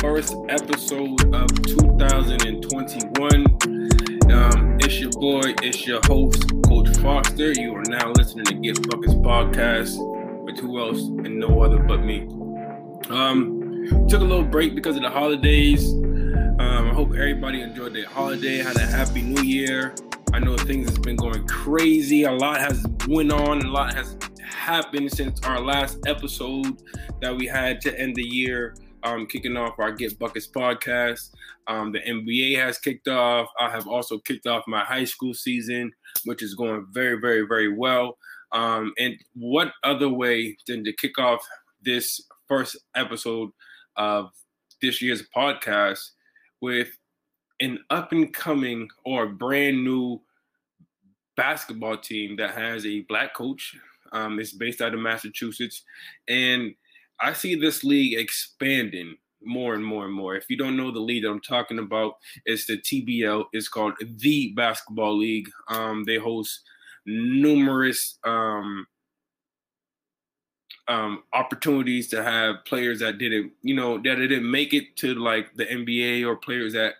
first episode of 2021. Um, it's your boy, it's your host, Coach Foster. You are now listening to Get Buckets podcast with who else and no other but me. Um, took a little break because of the holidays. Um, I hope everybody enjoyed their holiday, had a happy new year. I know things has been going crazy. A lot has went on, a lot has happened since our last episode that we had to end the year, um, kicking off our Get Buckets podcast. Um, the NBA has kicked off. I have also kicked off my high school season, which is going very, very, very well. Um, and what other way than to kick off this first episode of this year's podcast with an up and coming or brand new basketball team that has a black coach. Um, it's based out of Massachusetts, and I see this league expanding more and more and more. If you don't know the league that I'm talking about, it's the TBL. It's called the Basketball League. Um, they host numerous um, um, opportunities to have players that didn't, you know, that didn't make it to like the NBA or players that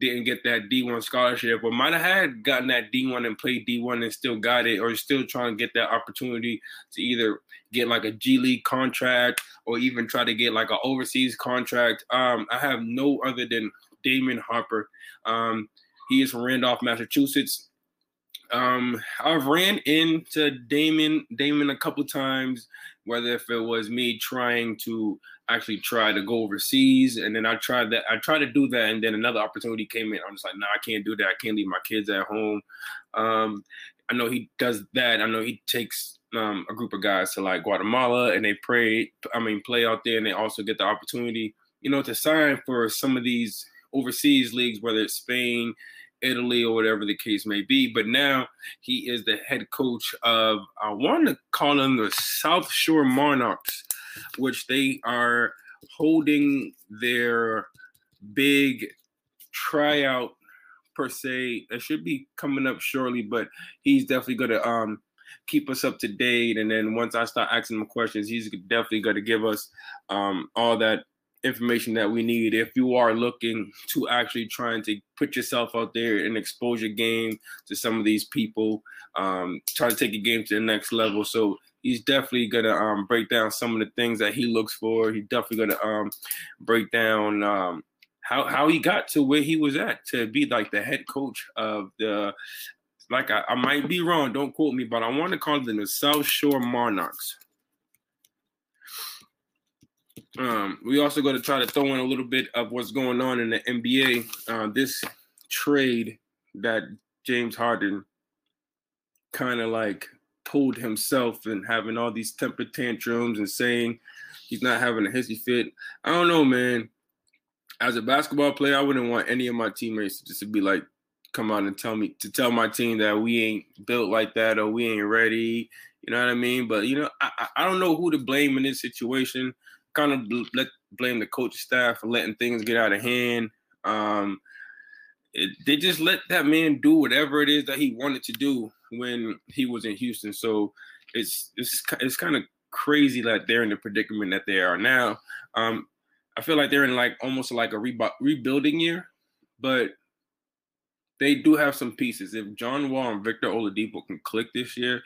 didn't get that D1 scholarship or might have had gotten that D1 and played D1 and still got it or still trying to get that opportunity to either get like a G League contract or even try to get like an overseas contract. Um, I have no other than Damon Harper. Um, he is from Randolph, Massachusetts. Um, I've ran into Damon Damon a couple times, whether if it was me trying to actually try to go overseas, and then I tried that I tried to do that, and then another opportunity came in. I'm just like, no, nah, I can't do that. I can't leave my kids at home. Um, I know he does that. I know he takes um, a group of guys to like Guatemala, and they pray. I mean, play out there, and they also get the opportunity, you know, to sign for some of these overseas leagues, whether it's Spain, Italy or whatever the case may be. But now he is the head coach of, I want to call them the South Shore Monarchs, which they are holding their big tryout per se. It should be coming up shortly, but he's definitely going to um, keep us up to date. And then once I start asking him questions, he's definitely going to give us um, all that information that we need. If you are looking to actually trying to put yourself out there and expose your game to some of these people um, to take your game to the next level. So he's definitely gonna um, break down some of the things that he looks for. He's definitely gonna um, break down um, how, how he got to where he was at to be like the head coach of the like I, I might be wrong don't quote me but i want to call them the south shore monarchs um, we also going to try to throw in a little bit of what's going on in the NBA. Uh, this trade that James Harden kind of like pulled himself and having all these temper tantrums and saying he's not having a hissy fit. I don't know, man. As a basketball player, I wouldn't want any of my teammates to just be like, come out and tell me to tell my team that we ain't built like that or we ain't ready. You know what I mean? But you know, I, I don't know who to blame in this situation kind of bl- let blame the coach staff for letting things get out of hand. Um, it, they just let that man do whatever it is that he wanted to do when he was in Houston. So it's it's it's kind of crazy that they're in the predicament that they are now. Um, I feel like they're in like almost like a re- rebuilding year, but they do have some pieces. If John Wall and Victor Oladipo can click this year,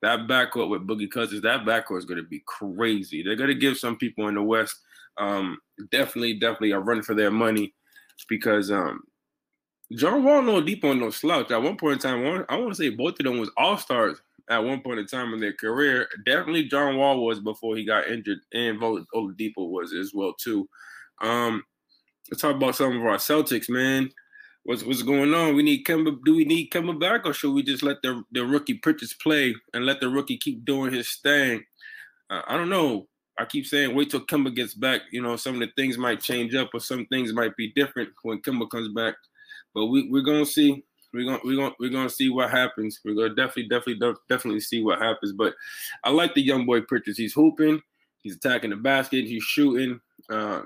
that backcourt with Boogie Cousins, that backcourt is going to be crazy. They're going to give some people in the West um, definitely, definitely a run for their money because um, John Wall no deep on no slouch. At one point in time, I want to say both of them was all stars at one point in time in their career. Definitely John Wall was before he got injured, and Oladipo was as well too. Um, let's talk about some of our Celtics, man what's what's going on? We need Kemba. Do we need Kemba back, or should we just let the the rookie Pritchard play and let the rookie keep doing his thing? Uh, I don't know. I keep saying wait till Kemba gets back. You know, some of the things might change up, or some things might be different when Kemba comes back. But we we're gonna see. We're gonna we're gonna we're gonna see what happens. We're gonna definitely definitely definitely see what happens. But I like the young boy Pritchard. He's hooping. He's attacking the basket. He's shooting. Uh,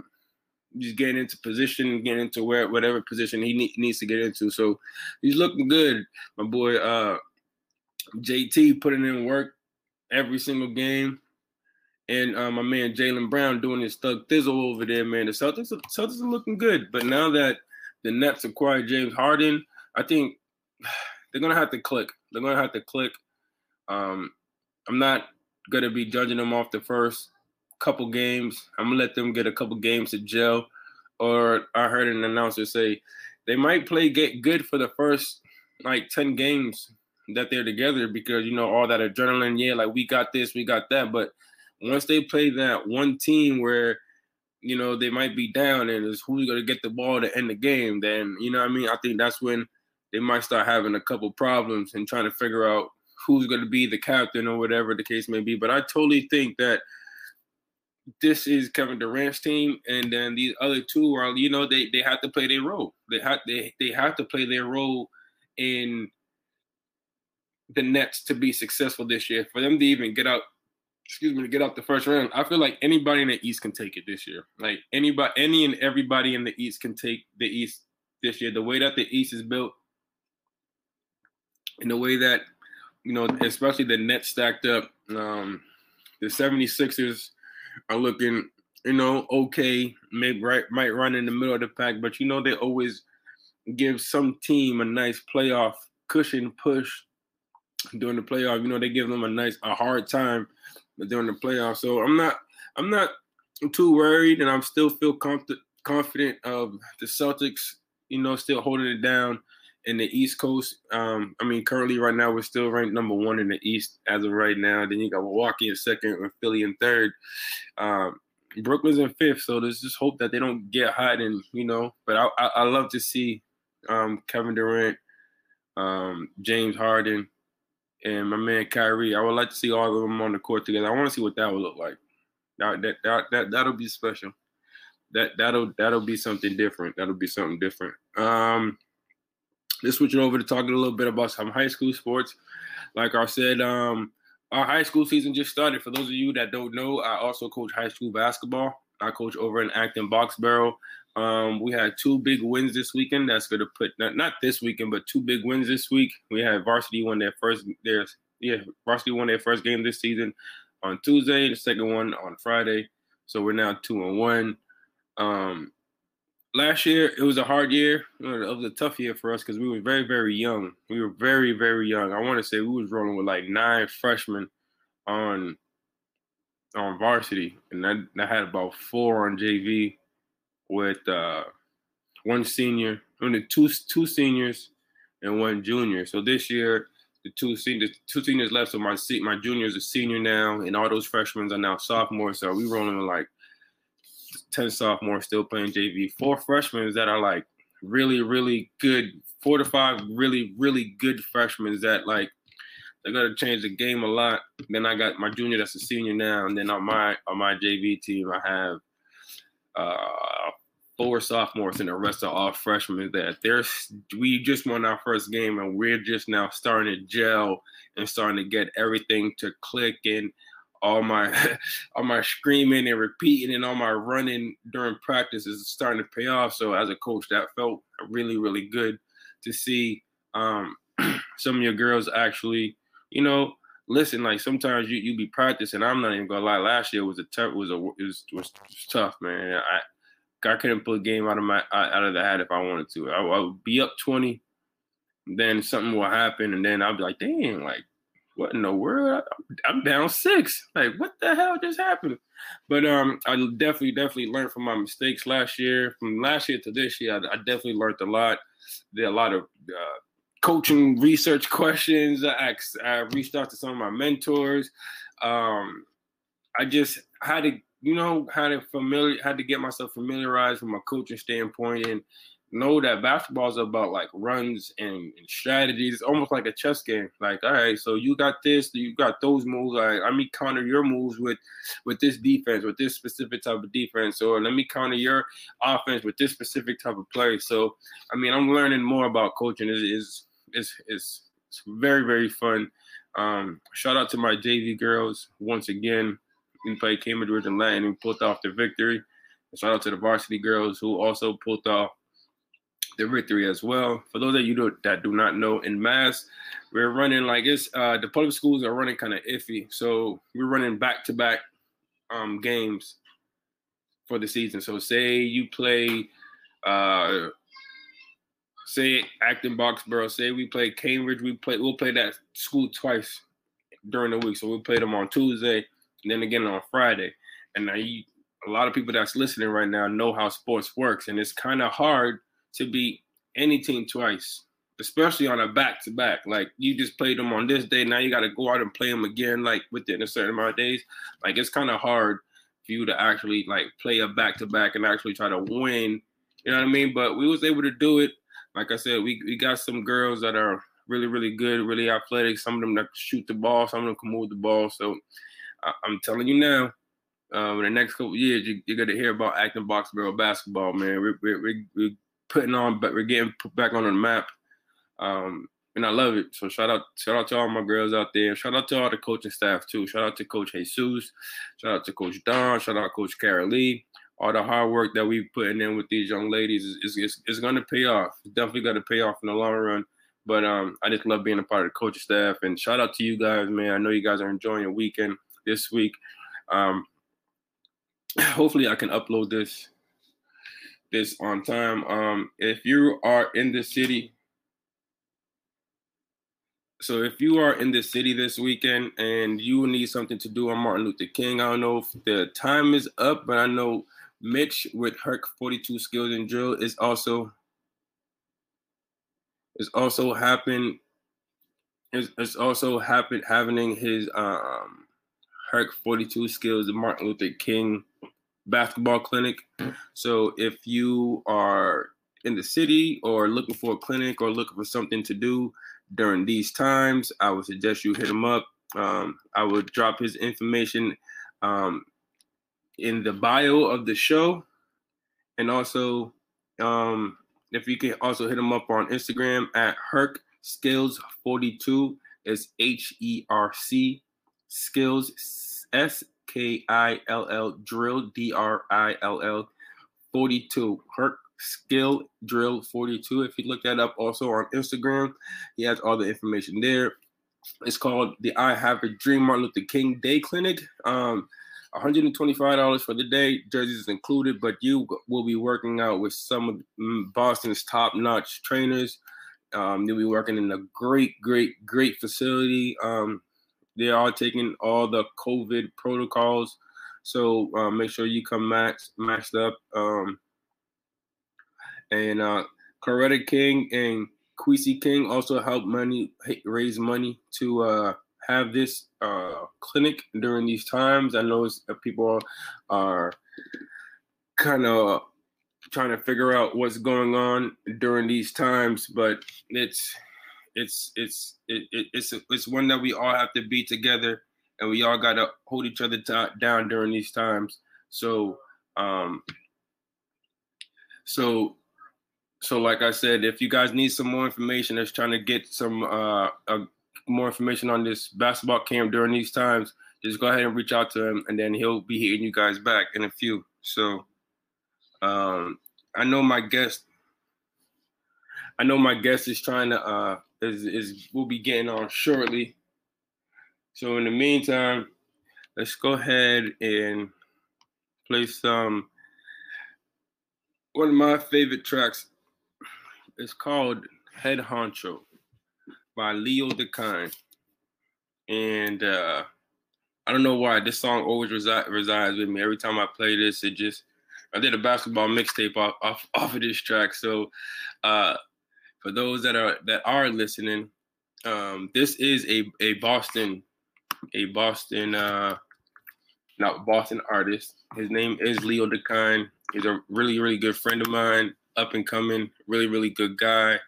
just getting into position, getting into where whatever position he need, needs to get into. So he's looking good, my boy. Uh, JT putting in work every single game, and uh, my man Jaylen Brown doing his thug thizzle over there, man. The Celtics, the Celtics are looking good, but now that the Nets acquired James Harden, I think they're gonna have to click. They're gonna have to click. Um, I'm not gonna be judging them off the first couple games. I'm gonna let them get a couple games to gel. Or I heard an announcer say they might play get good for the first like 10 games that they're together because you know all that adrenaline, yeah, like we got this, we got that. But once they play that one team where you know they might be down and it's who's gonna get the ball to end the game, then you know what I mean. I think that's when they might start having a couple problems and trying to figure out who's gonna be the captain or whatever the case may be. But I totally think that this is Kevin Durant's team, and then these other two are, you know, they they have to play their role. They have they they have to play their role in the Nets to be successful this year. For them to even get out, excuse me, to get out the first round, I feel like anybody in the East can take it this year. Like anybody, any and everybody in the East can take the East this year. The way that the East is built, and the way that you know, especially the Nets stacked up, um, the 76ers are looking, you know, okay. Maybe right might run in the middle of the pack, but you know they always give some team a nice playoff cushion push during the playoff. You know, they give them a nice a hard time during the playoff. So I'm not I'm not too worried, and I'm still feel confident confident of the Celtics. You know, still holding it down in the East Coast. Um, I mean, currently right now we're still ranked number one in the East as of right now. Then you got Milwaukee in second and Philly in third. Um, Brooklyn's in fifth, so there's just hope that they don't get hot and you know. But I I, I love to see um, Kevin Durant, um, James Harden, and my man Kyrie. I would like to see all of them on the court together. I want to see what that would look like. That that that, that that'll be special. That that'll that'll be something different. That'll be something different. Um, let's switch it over to talking a little bit about some high school sports. Like I said, um, our high school season just started. For those of you that don't know, I also coach high school basketball. I coach over in Acton Boxborough. Um, we had two big wins this weekend. That's going to put not, not this weekend, but two big wins this week. We had varsity won their first their yeah varsity won their first game this season on Tuesday. The second one on Friday. So we're now two and one. Um, last year it was a hard year. It was a tough year for us because we were very very young. We were very very young. I want to say we was rolling with like nine freshmen on on varsity, and that, that had about four on JV with uh, one senior, only two two seniors and one junior. So this year, the two seniors, two seniors left. So my my junior is a senior now, and all those freshmen are now sophomores. So we rolling with like ten sophomores still playing JV. Four freshmen that are like really really good. Four to five really really good freshmen that like they're gonna change the game a lot. Then I got my junior that's a senior now, and then on my on my JV team I have uh four sophomores and the rest are all freshmen that there's we just won our first game and we're just now starting to gel and starting to get everything to click and all my all my screaming and repeating and all my running during practice is starting to pay off. So as a coach, that felt really, really good to see um, some of your girls actually, you know, listen. Like sometimes you you be practicing. I'm not even gonna lie. Last year was a tough was a it was, was tough, man. I I couldn't pull a game out of my out of the hat if I wanted to. I, I would be up twenty, then something will happen, and then I'll be like, "Dang, like what in the world? I'm down six. Like, what the hell just happened?" But um, I definitely definitely learned from my mistakes last year. From last year to this year, I, I definitely learned a lot. Did a lot of uh, coaching research questions. I, asked, I reached out to some of my mentors. Um, I just had to you know, how to familiar, had to get myself familiarized from a coaching standpoint and know that basketball is about like runs and, and, strategies. It's almost like a chess game. Like, all right, so you got this, you got those moves. Like, let me counter your moves with with this defense, with this specific type of defense, or let me counter your offense with this specific type of play. So, I mean, I'm learning more about coaching. Is is is is very very fun. Um, shout out to my JV girls once again we played Cambridge Rindge and Latin and pulled off the victory. shout out to the varsity girls who also pulled off the victory as well. For those of you do, that do not know, in Mass, we're running like it's uh, the public schools are running kind of iffy. So we're running back to back um, games for the season. So say you play, uh, say Acton Boxborough. Say we play Cambridge. We play. We'll play that school twice during the week. So we'll play them on Tuesday and then again on Friday. And now you, a lot of people that's listening right now know how sports works, and it's kind of hard to beat any team twice especially on a back to back. Like you just played them on this day, now you got to go out and play them again, like within a certain amount of days. Like it's kind of hard for you to actually like play a back to back and actually try to win. You know what I mean? But we was able to do it. Like I said, we we got some girls that are really really good, really athletic. Some of them that shoot the ball, some of them can move the ball. So I, am telling you now. Um, in the next couple years, you, are gonna hear about Acton Boxborough basketball, man. We're, we're, we're putting on, but we're getting put back on the map um, and I love it. So shout out, shout out to all my girls out there. Shout out to all the coaching staff too. Shout out to Coach Jesus. Shout out to Coach Don. Shout out Coach Carol Lee. All the hard work that we putting in with these young ladies is is, is going to pay off. It's definitely going to pay off in the long run. But um, I just love being a part of the coaching staff. And shout out to you guys, man. I know you guys are enjoying your weekend this week. Um, hopefully, I can upload this this on time. Um, if you are in the city so if you are in the city this weekend and you need something to do on Martin Luther King, I don't know if the time is up, but I know Mitch with Herc 42 Skills and Drill is also is also happen is, is also happen happening his um Herc 42 Skills Martin Luther King basketball clinic. So if you are in the city or looking for a clinic or looking for something to do, during these times, I would suggest you hit him up. Um, I would drop his information um, in the bio of the show. And also, um, if you can also hit him up on Instagram at Herc Skills 42. It's H E R C Skills S K I L L Drill D R I L L 42. Herc Skill Drill 42. If you look that up also on Instagram, he has all the information there. It's called the I Have a Dream Martin Luther King Day Clinic. Um, $125 for the day, jerseys included, but you will be working out with some of Boston's top notch trainers. Um, you'll be working in a great, great, great facility. Um, they're taking all the COVID protocols. So uh, make sure you come max maxed up. Um, and uh, Coretta King and Kwesi King also help money raise money to uh, have this uh, clinic during these times. I know uh, people are kind of trying to figure out what's going on during these times, but it's it's it's it, it, it's it's one that we all have to be together, and we all got to hold each other down during these times. So um, so so like I said, if you guys need some more information, that's trying to get some uh, uh, more information on this basketball camp during these times, just go ahead and reach out to him, and then he'll be hitting you guys back in a few. So um, I know my guest. I know my guest is trying to uh, is is we'll be getting on shortly. So in the meantime, let's go ahead and play some one of my favorite tracks it's called Head Honcho by Leo DeKine. And uh, I don't know why this song always resi- resides with me. Every time I play this, it just I did a basketball mixtape off, off off of this track. So uh, for those that are that are listening, um, this is a a Boston a Boston uh, not Boston artist. His name is Leo DeKine. He's a really really good friend of mine up and coming, really, really good guy.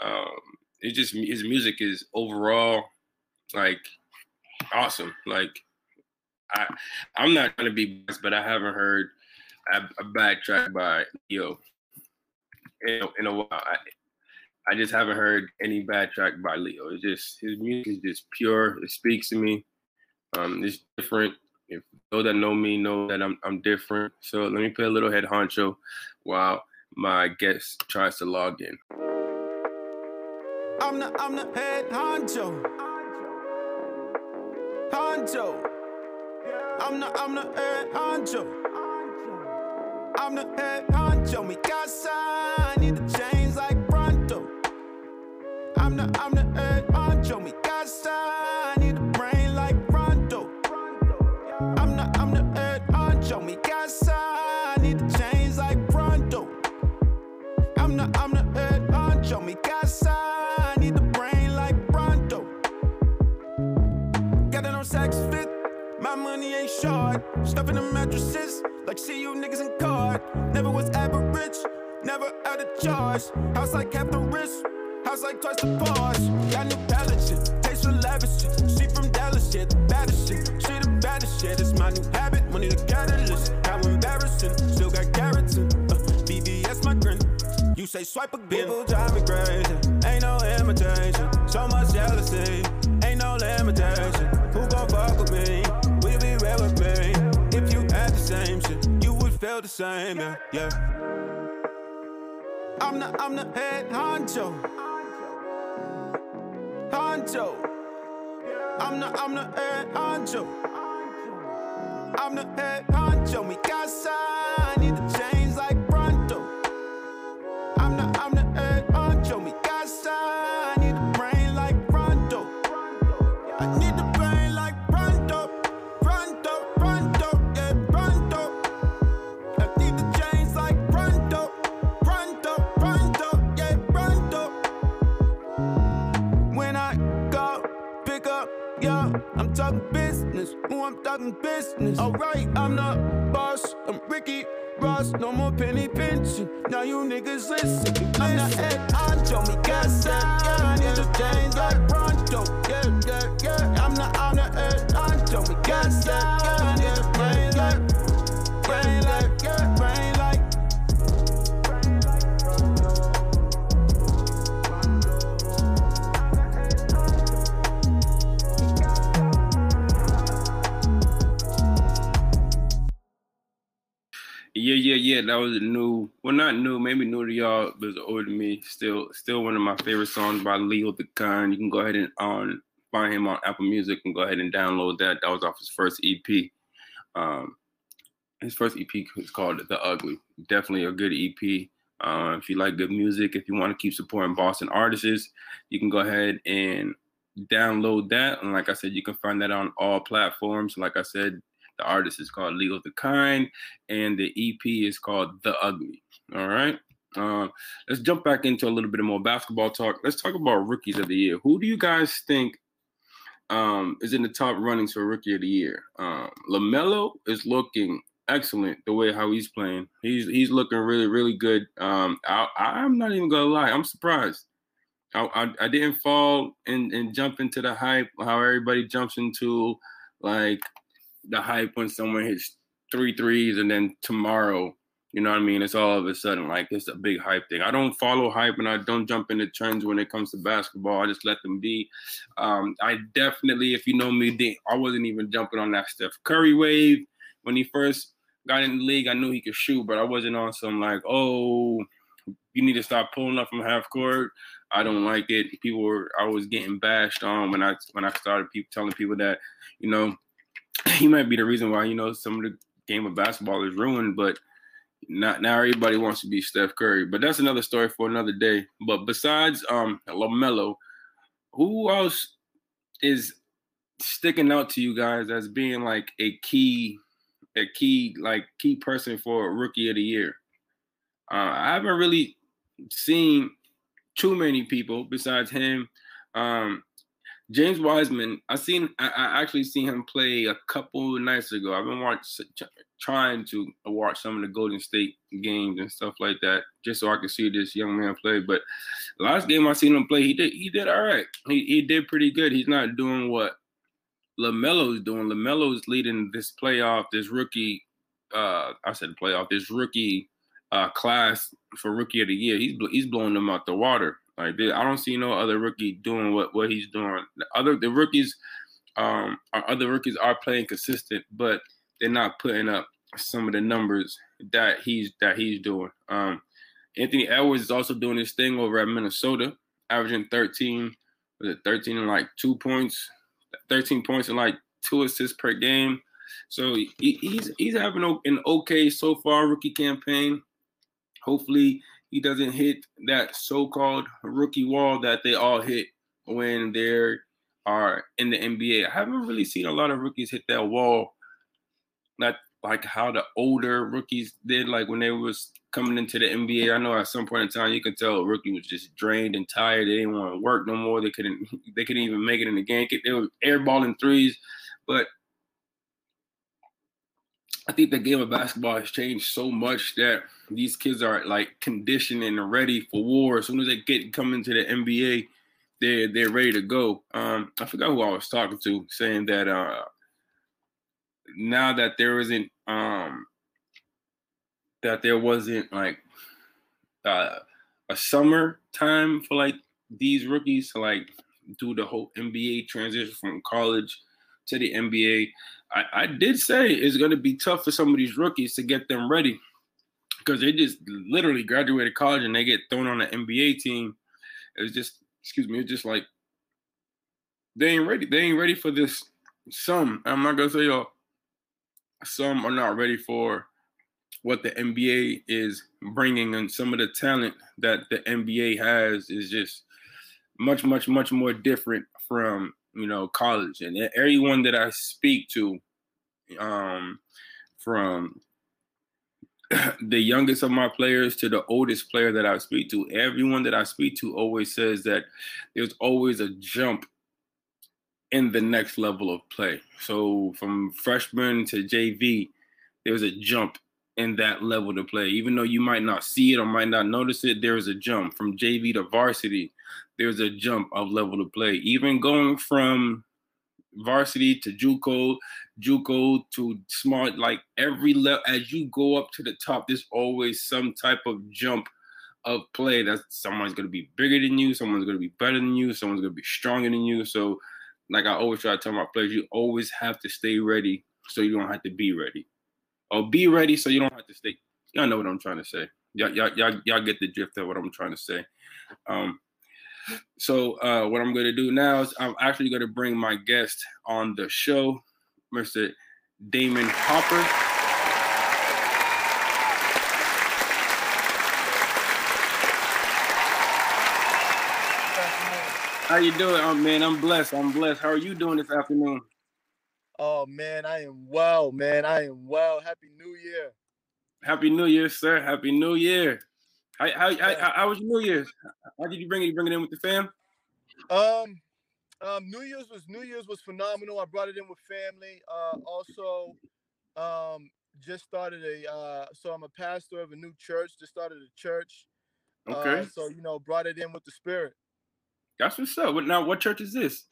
Um, it just his music is overall like awesome. Like I, I'm not gonna be but I haven't heard a, a bad track by Leo in, in a while. I, I just haven't heard any bad track by Leo. It's just his music is just pure. It speaks to me. Um, it's different. If those that know me know that I'm I'm different. So let me play a little head honcho. Wow my guest tries to log in. I'm the I'm the head honcho. Honcho. I'm I'm the, I'm the head honcho. I'm the head honcho. Me casa, I'm the head Swipe again. People drive me crazy. Ain't no imitation. So much jealousy. Ain't no limitation. Who gon' fuck with me? You be real with me? If you had the same shit, you would feel the same, yeah, yeah. I'm the, I'm the head honcho. Honcho. I'm the, I'm the head honcho. I'm the head honcho. Mi was new, well, not new, maybe new to y'all, but it's older to me. Still, still one of my favorite songs by Leo the Kind. You can go ahead and on find him on Apple Music and go ahead and download that. That was off his first EP. Um, his first EP is called The Ugly. Definitely a good EP. Uh, if you like good music, if you want to keep supporting Boston artists, you can go ahead and download that. And like I said, you can find that on all platforms. Like I said, the artist is called Leo the Kind, and the EP is called The Ugly. All right. Uh, let's jump back into a little bit more basketball talk. Let's talk about rookies of the year. Who do you guys think um, is in the top runnings for rookie of the year? Um, Lamelo is looking excellent the way how he's playing. He's he's looking really really good. Um, I, I'm not even gonna lie. I'm surprised. I, I, I didn't fall and, and jump into the hype how everybody jumps into like the hype when someone hits three threes and then tomorrow, you know what I mean? It's all of a sudden like it's a big hype thing. I don't follow hype and I don't jump into trends when it comes to basketball. I just let them be. Um, I definitely, if you know me, I wasn't even jumping on that Steph Curry wave when he first got in the league. I knew he could shoot, but I wasn't on some like, oh, you need to stop pulling up from half court. I don't like it. People were I was getting bashed on when I when I started telling people that, you know, he might be the reason why you know some of the game of basketball is ruined, but not now everybody wants to be Steph Curry. But that's another story for another day. But besides um Lamelo, who else is sticking out to you guys as being like a key, a key like key person for rookie of the year? Uh, I haven't really seen too many people besides him. Um, James Wiseman, I seen I, actually seen him play a couple nights ago. I've been watching, trying to watch some of the Golden State games and stuff like that, just so I can see this young man play. But last game I seen him play, he did he did all right. He he did pretty good. He's not doing what Lamelo's doing. Lamelo's leading this playoff, this rookie. Uh, I said playoff, this rookie uh, class for rookie of the year. He's he's blowing them out the water. Like I don't see no other rookie doing what what he's doing. The other the rookies, um, our other rookies are playing consistent, but they're not putting up some of the numbers that he's that he's doing. Um, Anthony Edwards is also doing his thing over at Minnesota, averaging 13, was it 13 and like two points, 13 points and like two assists per game. So he, he's he's having an okay so far rookie campaign. Hopefully, he doesn't hit that so-called rookie wall that they all hit when they are in the NBA. I haven't really seen a lot of rookies hit that wall, not like how the older rookies did, like when they was coming into the NBA. I know at some point in time you could tell a rookie was just drained and tired. They didn't want to work no more. They couldn't they couldn't even make it in the game. They were airballing threes, but I think the game of basketball has changed so much that these kids are like conditioned and ready for war. As soon as they get come into the NBA, they're they're ready to go. Um, I forgot who I was talking to, saying that uh, now that there isn't um, that there wasn't like uh, a summer time for like these rookies to like do the whole NBA transition from college to the NBA. I, I did say it's going to be tough for some of these rookies to get them ready because they just literally graduated college and they get thrown on an NBA team. It's just, excuse me, it's just like they ain't ready. They ain't ready for this. Some, I'm not gonna say y'all. Some are not ready for what the NBA is bringing, and some of the talent that the NBA has is just much, much, much more different from you know, college. And everyone that I speak to, um, from the youngest of my players to the oldest player that I speak to, everyone that I speak to always says that there's always a jump in the next level of play. So from freshman to JV, there's a jump in that level to play. Even though you might not see it or might not notice it, there is a jump from JV to varsity there's a jump of level to play. Even going from varsity to JUCO, JUCO to smart, like every level as you go up to the top, there's always some type of jump of play that someone's gonna be bigger than you, someone's gonna be better than you, someone's gonna be stronger than you. So, like I always try to tell my players, you always have to stay ready so you don't have to be ready. Or be ready so you don't have to stay. Y'all know what I'm trying to say. Y'all, y'all, y'all, y'all get the drift of what I'm trying to say. Um, so uh, what I'm going to do now is I'm actually going to bring my guest on the show, Mr. Damon Hopper. How you doing, oh, man? I'm blessed. I'm blessed. How are you doing this afternoon? Oh man, I am well, man. I am well. Happy New Year. Happy New Year, sir. Happy New Year. How, how, how, how was your New Year's? How did you bring it? You bring it in with the fam? Um, um, New Year's was New Year's was phenomenal. I brought it in with family. Uh, also, um, just started a. Uh, so I'm a pastor of a new church. Just started a church. Okay. Uh, so you know, brought it in with the spirit. That's what's up. What now? What church is this?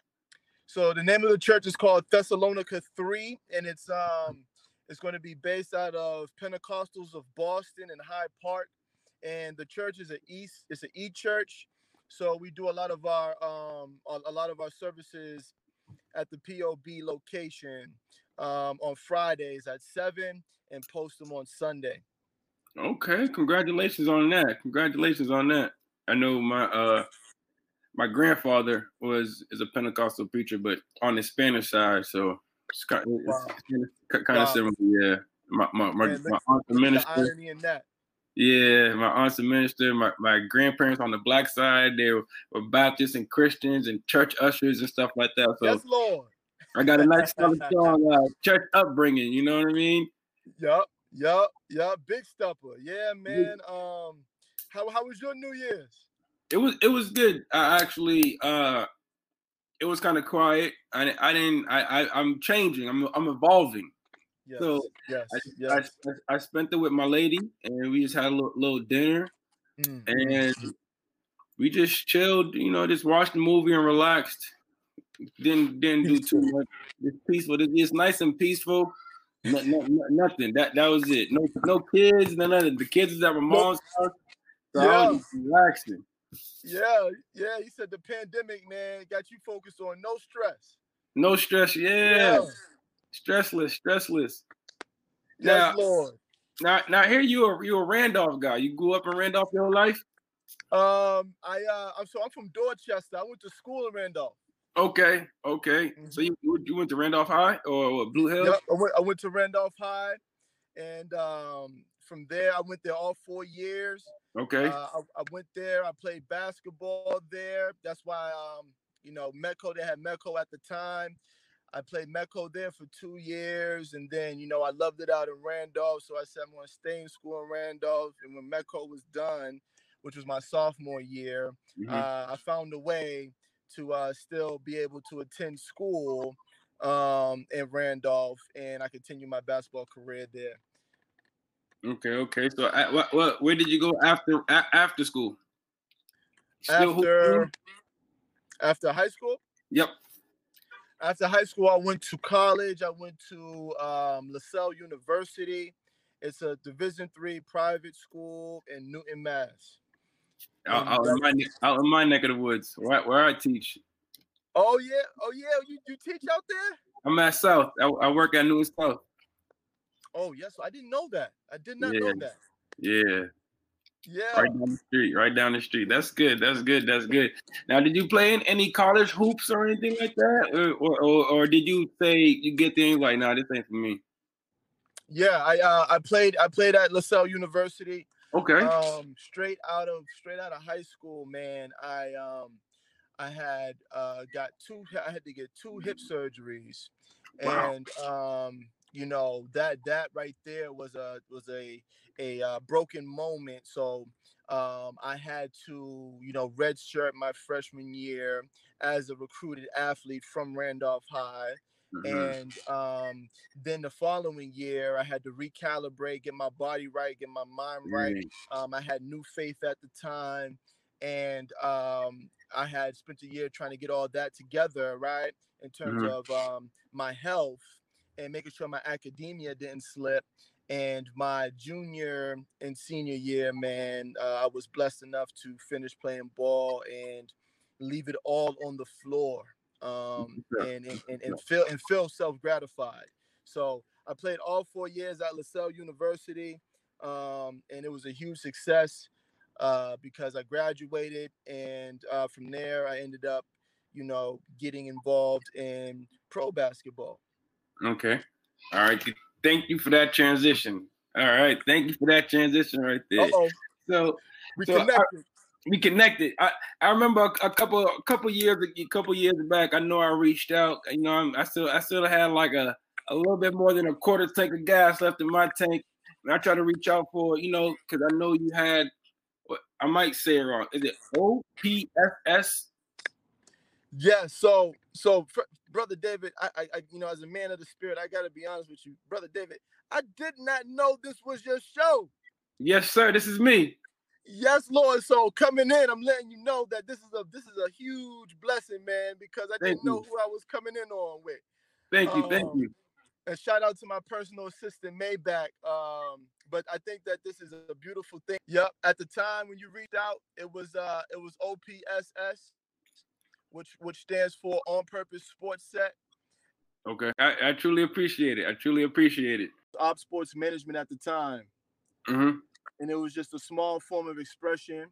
So the name of the church is called Thessalonica Three, and it's um, it's going to be based out of Pentecostals of Boston and Hyde Park. And the church is an east it's an e church. So we do a lot of our um a, lot of our services at the pob location um on fridays at seven and post them on sunday. Okay congratulations on that. Congratulations on that. I know my uh my grandfather was is a pentecostal preacher but on the spanish side so it's kind, wow. it's kind wow. of similar yeah my my, my, my aunt the minister the irony in that yeah, my aunt's a minister. My, my grandparents on the black side, they were, were Baptists and Christians and church ushers and stuff like that. So yes, Lord. I got a nice strong uh, church upbringing. You know what I mean? Yup, yup, yup. Big stepper. Yeah, man. Um, how how was your New Year's? It was it was good. I actually uh, it was kind of quiet. I I didn't I, I I'm changing. I'm I'm evolving. Yes, so yes, I, yes. I, I, spent it with my lady, and we just had a little, little dinner, mm. and we just chilled. You know, just watched the movie and relaxed. Didn't didn't do too much. It's peaceful. It's nice and peaceful. No, no, no, nothing. That that was it. No no kids. No nothing. The kids is at my mom's house. So yeah. I was relaxing. Yeah, yeah. He said the pandemic, man, got you focused on no stress. No stress. Yeah. yeah. Stressless, stressless. Yes, now, Lord. Now, now here you are you a Randolph guy. You grew up in Randolph your whole life? Um, I uh I'm so I'm from Dorchester. I went to school in Randolph. Okay, okay. Mm-hmm. So you you went to Randolph High or Blue Hill? Yep, I went, I went to Randolph High, and um, from there I went there all four years. Okay. Uh, I, I, went there. I played basketball there. That's why um, you know Metco. They had Metco at the time. I played Metco there for two years, and then you know I loved it out in Randolph. So I said I'm going to stay in school in Randolph. And when Metco was done, which was my sophomore year, mm-hmm. uh, I found a way to uh, still be able to attend school um, in Randolph, and I continued my basketball career there. Okay, okay. So, what, what, where did you go after after school? Still after after high school. Yep. After high school, I went to college. I went to um, Lasell University. It's a Division three private school in Newton, Mass. Out, out, in my, out in my neck of the woods, where, where I teach. Oh yeah, oh yeah, you, you teach out there? I'm at South. I, I work at Newton South. Oh yes, I didn't know that. I did not yeah. know that. Yeah. Yeah. Right down the street. Right down the street. That's good. That's good. That's good. Now, did you play in any college hoops or anything like that, or or, or, or did you say you get there like, nah, this ain't for me? Yeah, I uh, I played I played at Lasell University. Okay. Um, straight out of straight out of high school, man. I um, I had uh got two. I had to get two hip surgeries, wow. and um, you know that that right there was a was a a uh, broken moment. So um, I had to, you know, redshirt my freshman year as a recruited athlete from Randolph High. Mm-hmm. And um, then the following year, I had to recalibrate, get my body right, get my mind right. Mm-hmm. Um, I had new faith at the time, and um, I had spent a year trying to get all that together, right, in terms mm-hmm. of um, my health and making sure my academia didn't slip. And my junior and senior year, man, uh, I was blessed enough to finish playing ball and leave it all on the floor um, and, and, and, and feel and feel self gratified. So I played all four years at Lasell University, um, and it was a huge success uh, because I graduated, and uh, from there I ended up, you know, getting involved in pro basketball. Okay, all right. Thank you for that transition. All right, thank you for that transition right there. Uh-oh. So we so uh, connected we connected. I, I remember a, a, couple a couple years a couple years back. I know I reached out. You know, I'm, i still I still had like a a little bit more than a quarter tank of gas left in my tank. And I tried to reach out for you know because I know you had. I might say it wrong. Is it OPSS? Yeah. So so brother David, I, I you know as a man of the spirit, I got to be honest with you, brother David. I did not know this was your show. Yes, sir. This is me. Yes, Lord. So coming in, I'm letting you know that this is a this is a huge blessing, man, because I didn't know who I was coming in on with. Thank you, um, thank you. And shout out to my personal assistant Maybach. Um, but I think that this is a beautiful thing. Yep. At the time when you reached out, it was uh it was OPSS, which which stands for On Purpose Sports Set. Okay. I, I truly appreciate it. I truly appreciate it. Op Sports Management at the time. Mm-hmm and it was just a small form of expression.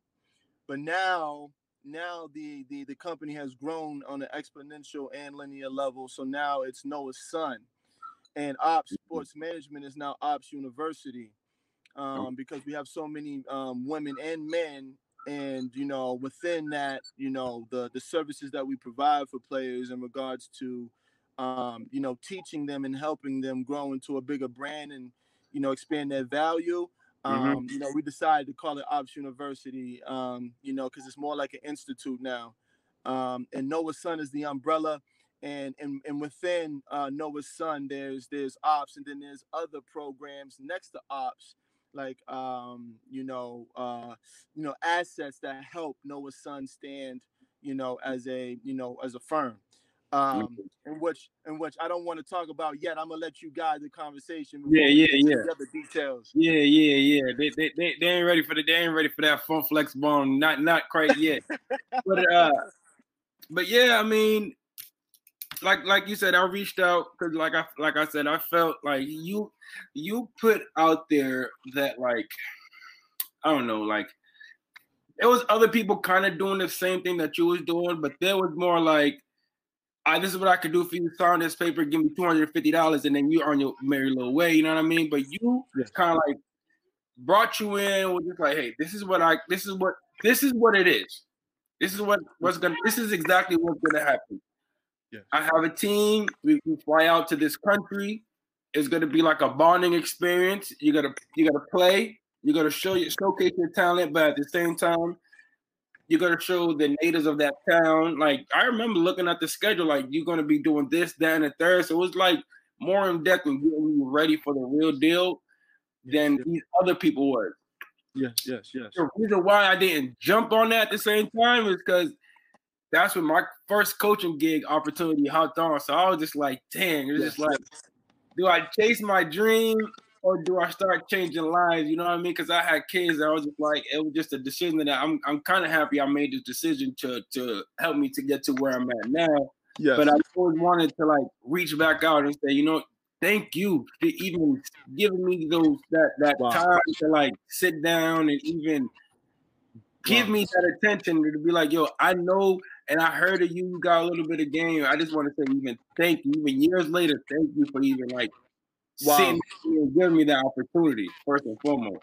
But now, now the the the company has grown on an exponential and linear level. So now it's Noah's son, and Ops mm-hmm. Sports Management is now Ops University, um, because we have so many um, women and men. And you know, within that, you know, the the services that we provide for players in regards to, um, you know, teaching them and helping them grow into a bigger brand and, you know, expand their value Mm-hmm. Um, mm-hmm. You know, we decided to call it Ops University, um, you know, because it's more like an institute now. Um, and Noah's Son is the umbrella. And, and, and within uh, Noah's Son, there's there's ops, and then there's other programs next to ops, like um, you know, uh, you know, assets that help Noah's Son stand, you know, as a you know as a firm um, in which in which I don't want to talk about yet. I'm gonna let you guide the conversation. Yeah, yeah, yeah. The other details. Yeah, yeah, yeah. They, they, they, they ain't ready for the they ain't ready for that fun flex bone. Not not quite yet. but uh, but yeah, I mean, like like you said, I reached out because like I like I said, I felt like you you put out there that like I don't know, like it was other people kind of doing the same thing that you was doing, but there was more like I, this is what I could do for you. Sign this paper, give me two hundred fifty dollars, and then you're on your merry little way. You know what I mean? But you Yeah. kind of like brought you in with just like, hey, this is what I, this is what, this is what it is. This is what what's gonna. This is exactly what's gonna happen. Yes. I have a team. We, we fly out to this country. It's gonna be like a bonding experience. You gotta you gotta play. You gotta show your showcase your talent, but at the same time, you gotta show the natives of that town. Like I remember looking at the schedule, like you're gonna be doing this, that, and the third. So it was like more in depth and getting you ready for the real deal than Yes, these other people were. yes, yes, yes. The reason why I didn't jump on that at the same time is because that's when my first coaching gig opportunity hopped on. So I was just like, dang, it's just Yes. like, do I chase my dream or do I start changing lives? You know what I mean? Because I had kids, I was just like, it was just a decision that I'm I'm kind of happy I made this decision to to help me to get to where I'm at now. Yes. But I always wanted to like reach back out and say, you know, thank you for even giving me those that that Wow. time to like sit down and even give Wow. me that attention to be like, yo, I know and I heard of you, you got a little bit of game. I just want to say even thank you. Even years later, thank you for even like Wow. sitting me and giving me that opportunity, first and foremost.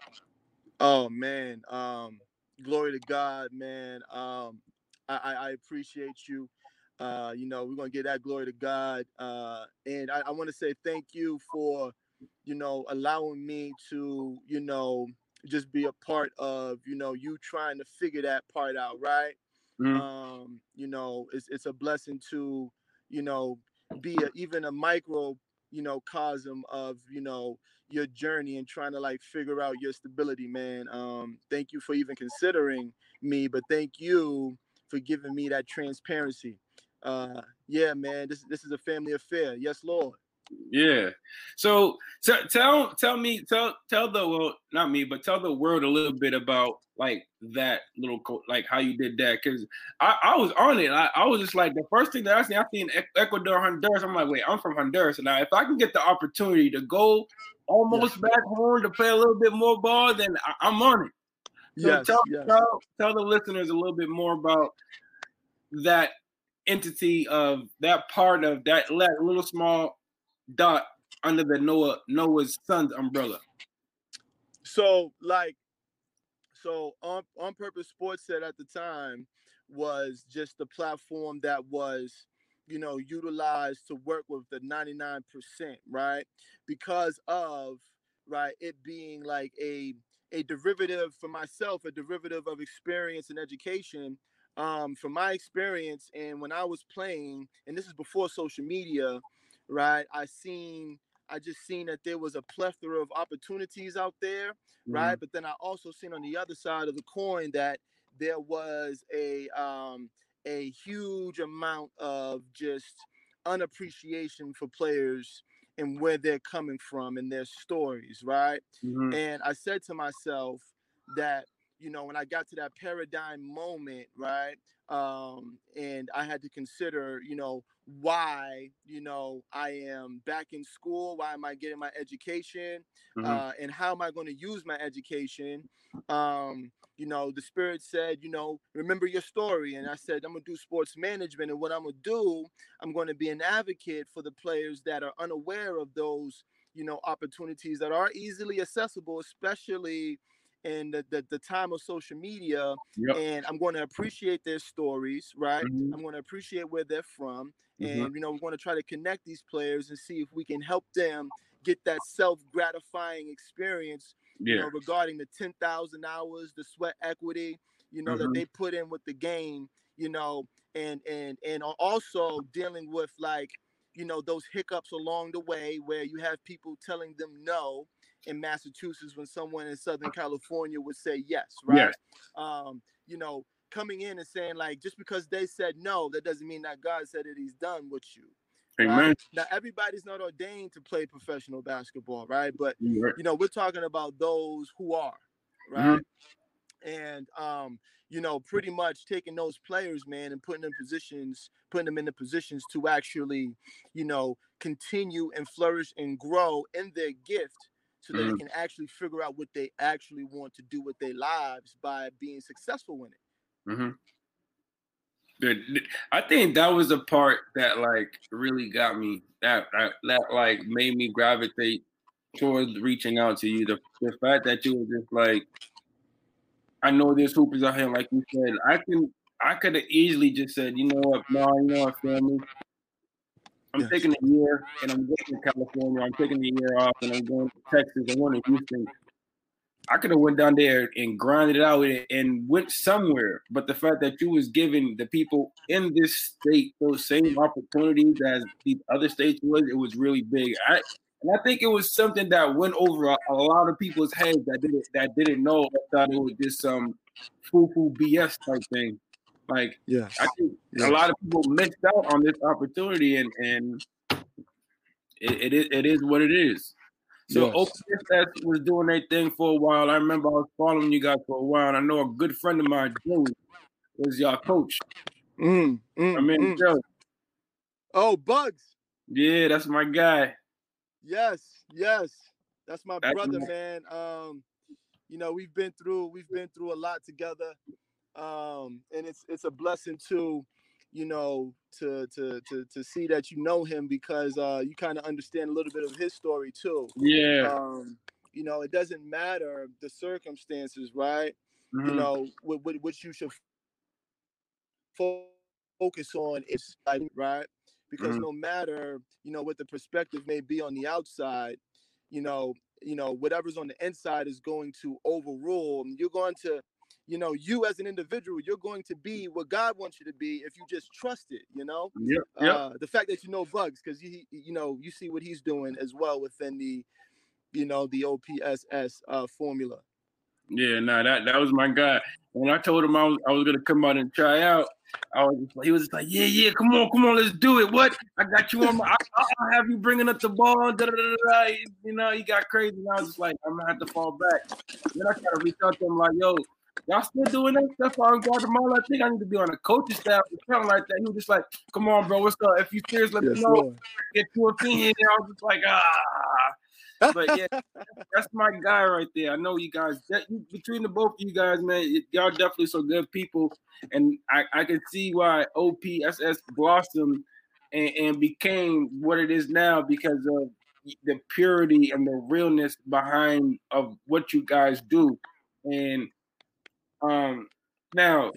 Oh man, um, glory to God, man. Um, I, I, I appreciate you. Uh, you know, we're gonna get that glory to God. Uh, and I, I want to say thank you for, you know, allowing me to, you know, just be a part of, you know, you trying to figure that part out, right? Mhm. Um, you know, it's it's a blessing to, you know, be a, even a micro, you know, cosm of, you know, your journey and trying to like figure out your stability, man. Um, thank you for even considering me, but thank you for giving me that transparency. Uh, yeah, man, this this is a family affair. Yes, Lord. Yeah. So, so tell tell me tell tell the well not me but tell the world a little bit about like that little co- like how you did that because I, I was on it. I, I was just like the first thing that I seen I seen Ecuador Honduras. I'm like wait I'm from Honduras and now if I can get the opportunity to go almost back home to play a little bit more ball then I, I'm on it. So Yes, tell, yes. tell tell the listeners a little bit more about that entity of that part of that little small dot under the Noah Noah's son's umbrella. So like, so on on purpose sports set at the time was just the platform that was, you know, utilized to work with the 99%, right? Because of right it being like a a derivative for myself, a derivative of experience and education. Um, from my experience and when I was playing, and this is before social media, right? I seen I just seen that there was a plethora of opportunities out there, right? But then I also seen on the other side of the coin that there was a um, a huge amount of just unappreciation for players and where they're coming from and their stories, right? Mhm. And I said to myself that, you know, when I got to that paradigm moment, right? Um, and I had to consider, you know, why, you know, I am back in school, why am I getting my education, Mhm. uh, and how am I going to use my education? Um, you know, the spirit said, you know, remember your story. And I said, I'm gonna do sports management, and what I'm gonna do, I'm going to be an advocate for the players that are unaware of those, you know, opportunities that are easily accessible, especially in the, the, the time of social media. Yep. And I'm going to appreciate their stories, right? Mhm. I'm going to appreciate where they're from. Mhm. And, you know, we're going to try to connect these players and see if we can help them get that self gratifying experience you know, regarding the 10,000 hours, the sweat equity, you know, Mhm. that they put in with the game, you know, and and and also dealing with like, you know, those hiccups along the way where you have people telling them no in Massachusetts when someone in Southern California would say yes, right? Yes. Um, you know, coming in and saying like just because they said no, that doesn't mean that God said that he's done with you. right? Amen. Now everybody's not ordained to play professional basketball, right? But right. you know we're talking about those who are Mm-hmm. right and um you know pretty much taking those players man and putting them in positions putting them in the positions to actually you know continue and flourish and grow in their gift so that Mhm. they can actually figure out what they actually want to do with their lives by being successful in it hmm I think that was the part that like really got me. That that, that like made me gravitate towards reaching out to you. The, the fact that you were just like, I know there's hoopers out here, like you said. I can I could have easily just said, you know what, no, you know what, family. I'm yes. taking a year and I'm going to California. I'm taking a year off and I'm going to Texas. I'm going to Houston. I could have went down there and grinded it out and went somewhere. But the fact that you was giving the people in this state those same opportunities as the other states was, it was really big. I and I think it was something that went over a, a lot of people's heads that didn't that didn't know. I thought it was just some foo foo BS type thing. Like, yeah, I think yes. a lot of people missed out on this opportunity, and and it, it is it is what it is. So yes. OPSS was doing their thing for a while. I remember I was following you guys for a while, and I know a good friend of mine, Joey, was your coach. Mm, mm, I mean, mm. Oh, Bugs. Yeah, that's my guy. Yes, yes, that's my that's brother, my- man. Um, you know, we've been through we've been through a lot together, um, and it's it's a blessing to, you know, to to to to see that you know him because uh, you kind of understand a little bit of his story too. Yeah. Um, you know, it doesn't matter the circumstances, right? Mm-hmm. You know, what, what, what you should focus on is right because mm-hmm. no matter you know what the perspective may be on the outside you know you know whatever's on the inside is going to overrule you're going to you know you as an individual you're going to be what god wants you to be if you just trust it you know yeah yep. uh, the fact that you know bugs because you you know you see what he's doing as well within the you know the opss uh, formula yeah, no, nah, that that was my guy. When I told him I was I was gonna come out and try out, I was just, he was just like, yeah, yeah, come on, come on, let's do it. What? I got you on my, I, will have you bringing up the ball. Da, da, da, you know, he got crazy. And I was just like, I'm gonna have to fall back. Then I try to reach out to him like, yo, y'all still doing that stuff on Guatemala? I think I need to be on a coaching staff or something like that. He was just like, come on, bro, what's up? If you serious, let yes, me know. Lord. Get to opinion. And I was just like, ah but yeah, that's my guy right there. I know you guys between the both of you guys, man, y'all definitely some good people, and I, I can see why OPSS blossomed and, and became what it is now because of the purity and the realness behind of what you guys do. And um now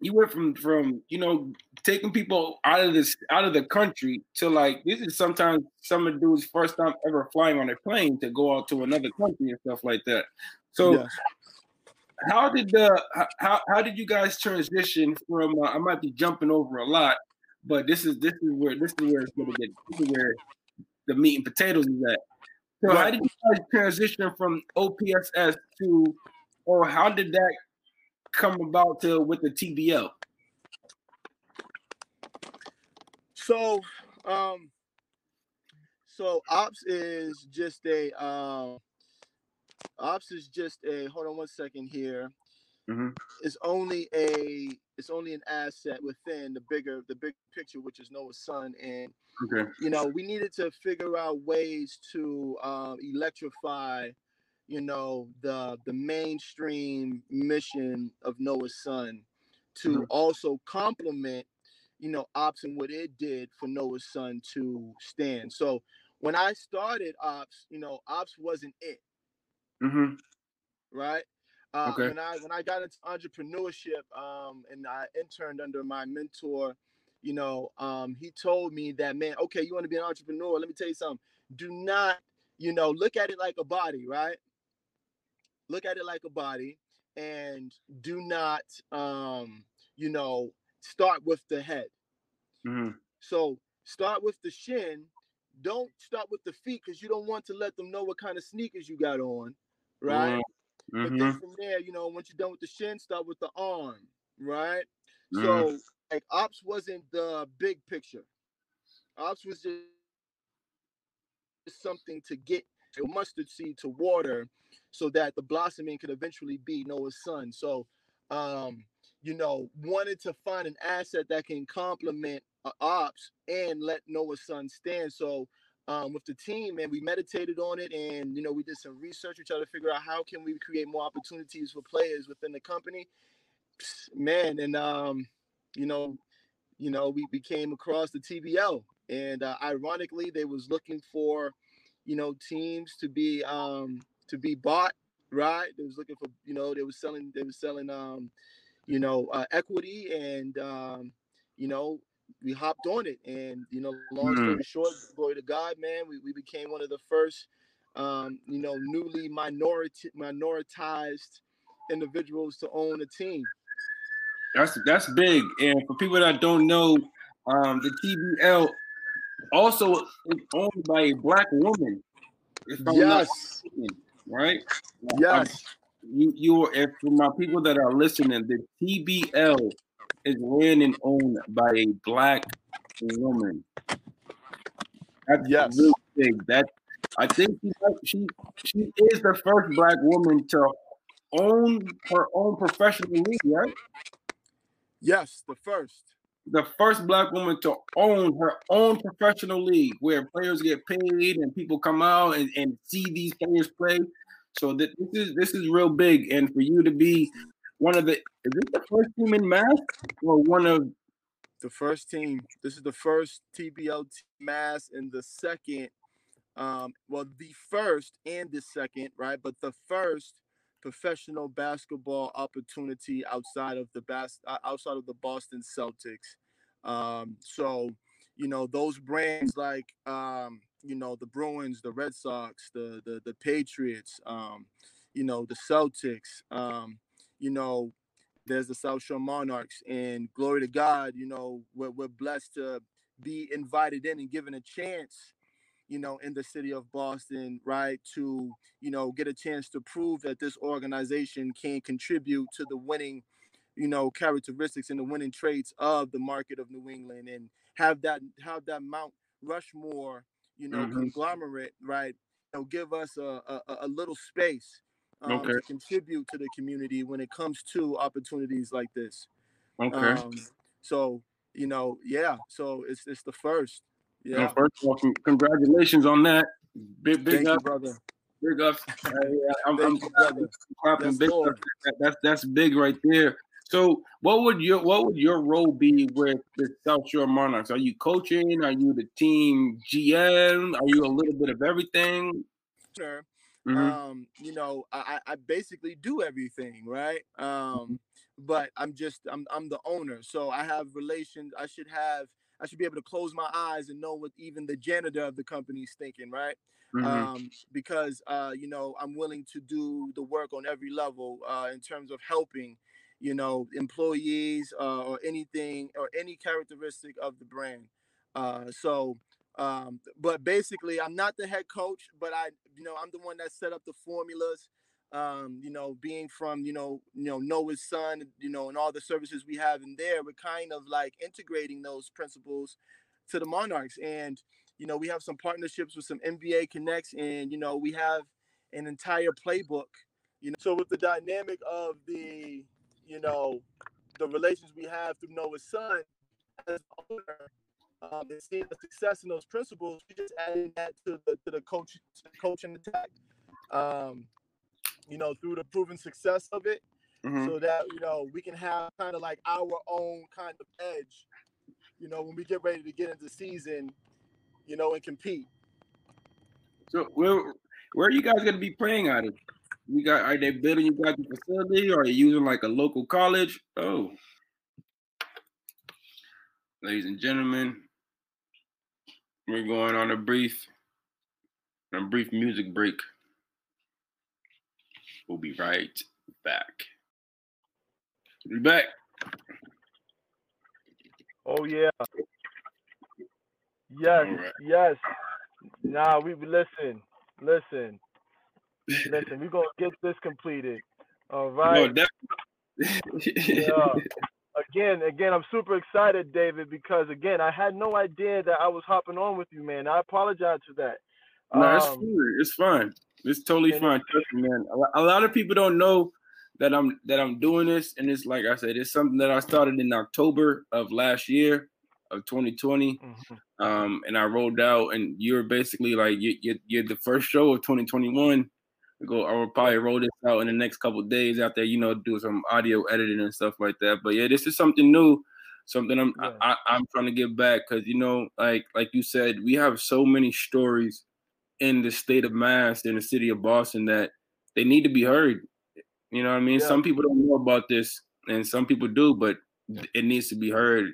you went from from you know taking people out of this out of the country to like this is sometimes some of the dudes first time ever flying on a plane to go out to another country and stuff like that. So yeah. how did the how how did you guys transition from uh, I might be jumping over a lot, but this is this is where this is where it's gonna get this is where the meat and potatoes is at. So right. how did you guys transition from OPSS to or how did that come about to with the TBL? So, um, so ops is just a um, ops is just a. Hold on one second here. Mm-hmm. It's only a it's only an asset within the bigger the big picture, which is Noah's son. And okay. you know, we needed to figure out ways to um, electrify, you know, the the mainstream mission of Noah's son to mm-hmm. also complement you know, Ops and what it did for Noah's son to stand. So when I started Ops, you know, Ops wasn't it. Mm-hmm. Right. Uh, okay. When I when I got into entrepreneurship, um, and I interned under my mentor, you know, um, he told me that man, okay, you want to be an entrepreneur? Let me tell you something. Do not, you know, look at it like a body, right? Look at it like a body, and do not, um, you know, start with the head. Mm-hmm. So start with the shin. Don't start with the feet because you don't want to let them know what kind of sneakers you got on, right? Mm-hmm. But then mm-hmm. from there, you know, once you're done with the shin, start with the arm, right? So mm-hmm. like ops wasn't the big picture. Ops was just something to get a mustard seed to water so that the blossoming could eventually be Noah's son. So um you know, wanted to find an asset that can complement uh, ops and let Noah's son stand. So um, with the team, and we meditated on it, and you know, we did some research. We tried to figure out how can we create more opportunities for players within the company. Man, and um, you know, you know, we, we came across the TBL, and uh, ironically, they was looking for, you know, teams to be um to be bought, right? They was looking for, you know, they was selling, they was selling, um, you know, uh, equity, and um, you know, we hopped on it, and you know, long story mm. short, glory to God, man, we, we became one of the first, um, you know, newly minority minoritized individuals to own a team. That's that's big, and for people that don't know, um, the TBL also is owned by a black woman. Yes. Right. Yes. Um, you you if for my people that are listening, the TBL is ran and owned by a black woman. That's yes. really big. That I think she, she she is the first black woman to own her own professional league, right? Yes, the first. The first black woman to own her own professional league where players get paid and people come out and, and see these players play. So that this is this is real big. And for you to be one of the is this the first team in mass or one of the first team? This is the first TBL mass and the second um well the first and the second, right? But the first professional basketball opportunity outside of the bas- outside of the Boston Celtics. Um, so, you know, those brands like um, you know the Bruins, the Red Sox, the the, the Patriots, um, you know, the Celtics. Um, you know, there's the South Shore Monarchs, and glory to God, you know, we're, we're blessed to be invited in and given a chance you know, in the city of Boston, right, to, you know, get a chance to prove that this organization can contribute to the winning, you know, characteristics and the winning traits of the market of New England and have that have that Mount Rushmore, you know, mm-hmm. conglomerate, right, you know, give us a, a, a little space um, okay. to contribute to the community when it comes to opportunities like this. Okay. Um, so, you know, yeah, so it's it's the first yeah. Well, first of all, congratulations on that. Big, big Thank up, you, brother. Big up. Uh, I'm, I'm clapping big up. That's that's big right there. So, what would your what would your role be with the South Shore Monarchs? Are you coaching? Are you the team GM? Are you a little bit of everything? Sure. Mm-hmm. Um, you know, I, I basically do everything, right? Um, but I'm just I'm I'm the owner, so I have relations. I should have I should be able to close my eyes and know what even the janitor of the company is thinking, right? Mm-hmm. Um, because uh, you know I'm willing to do the work on every level uh, in terms of helping, you know, employees uh, or anything or any characteristic of the brand. Uh, so, um, but basically, I'm not the head coach, but I, you know, I'm the one that set up the formulas um, you know, being from, you know, you know, Noah's son, you know, and all the services we have in there, we're kind of like integrating those principles to the Monarchs. And, you know, we have some partnerships with some NBA connects and, you know, we have an entire playbook, you know. So with the dynamic of the, you know, the relations we have through Noah's son as owner, um, and seeing the success in those principles, we just adding that to the to the coach the coaching attack. Um, you know, through the proven success of it, mm-hmm. so that you know we can have kind of like our own kind of edge, you know, when we get ready to get into season, you know, and compete. So where where are you guys gonna be playing out of? You got are they building you guys a facility or are you using like a local college? Oh. Ladies and gentlemen, we're going on a brief a brief music break. We'll be right back. Be back. Oh yeah. Yes, right. yes. Nah, we listen, listen, listen. We're gonna get this completed. All right. No, yeah. Again, again, I'm super excited, David, because again, I had no idea that I was hopping on with you, man. I apologize for that. No, um, it's fine. It's fine. It's totally fine. Trust me, man. A lot of people don't know that I'm that I'm doing this, and it's like I said, it's something that I started in October of last year of 2020, mm-hmm. um, and I rolled out. And you're basically like you, you're, you're the first show of 2021. I go, I will probably roll this out in the next couple days out there, you know, do some audio editing and stuff like that. But yeah, this is something new something I'm Yeah. I, I'm trying to get back because you know, like like you said, we have so many stories in the state of Mass in the city of Boston that they need to be heard. You know what I mean? Yeah. Some people don't know about this, and some people do, but it needs to be heard.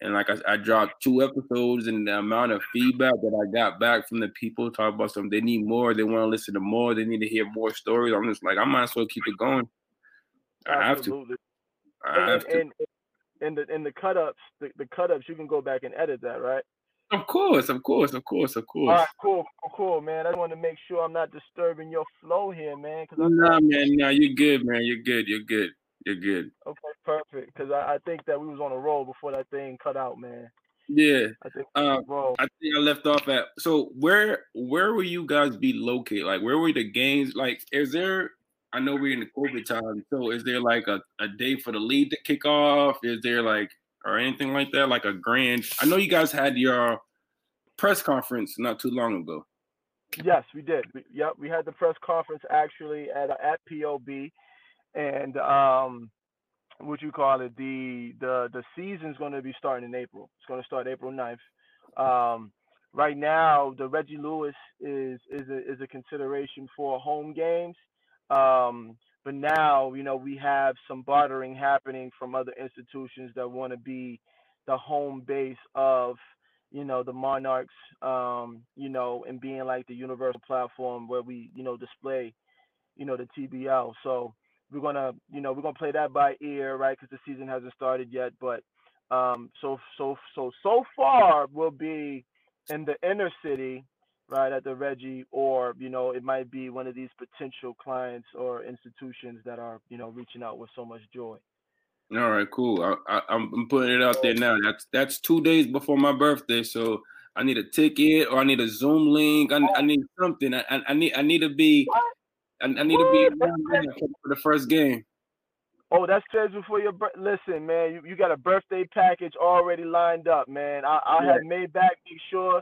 And like I, I dropped two episodes, and the amount of feedback that I got back from the people talk about something they need more, they want to listen to more, they need to hear more stories. I'm just like, I might as well keep it going. I have to. I And, have to. and, and the and the cut ups, the, the cut ups, you can go back and edit that, right? Of course, of course, of course, of course. right, cool, cool, cool, man. I just want to make sure I'm not disturbing your flow here, man. Cause I'm Nah, man, nah, you're good, man. You're good. You're good. You're good. okay, perfect. Cause I, I think that we was on a roll before that thing cut out, man. Yeah. I think Um. I think I left off at. So where where will you guys be located? Like where were the games? Like is there? I know we're in the COVID time. So is there like a, a day for the league to kick off? Is there like or anything like that? Like a grand? I know you guys had your press conference not too long ago. Yes, we did. We, yep, we had the press conference actually at at POB, and um, what you call it, the the the season's going to be starting in April. It's going to start April 9th. Um, right now, the Reggie Lewis is is a, is a consideration for home games. Um, but now, you know, we have some bartering happening from other institutions that want to be the home base of you know the monarchs um you know and being like the universal platform where we you know display you know the tbl so we're gonna you know we're gonna play that by ear right because the season hasn't started yet but um so so so so far we'll be in the inner city right at the reggie or you know it might be one of these potential clients or institutions that are you know reaching out with so much joy All right, cool. I, I, I'm putting it out there now. That's that's two days before my birthday, so I need a ticket or I need a Zoom link. I, I need something. I, I need I need to be I, I need to be for the first game. Oh, that's scheduled for your bir- listen, man. You, you got a birthday package already lined up, man. I, I Yeah. had made back make sure,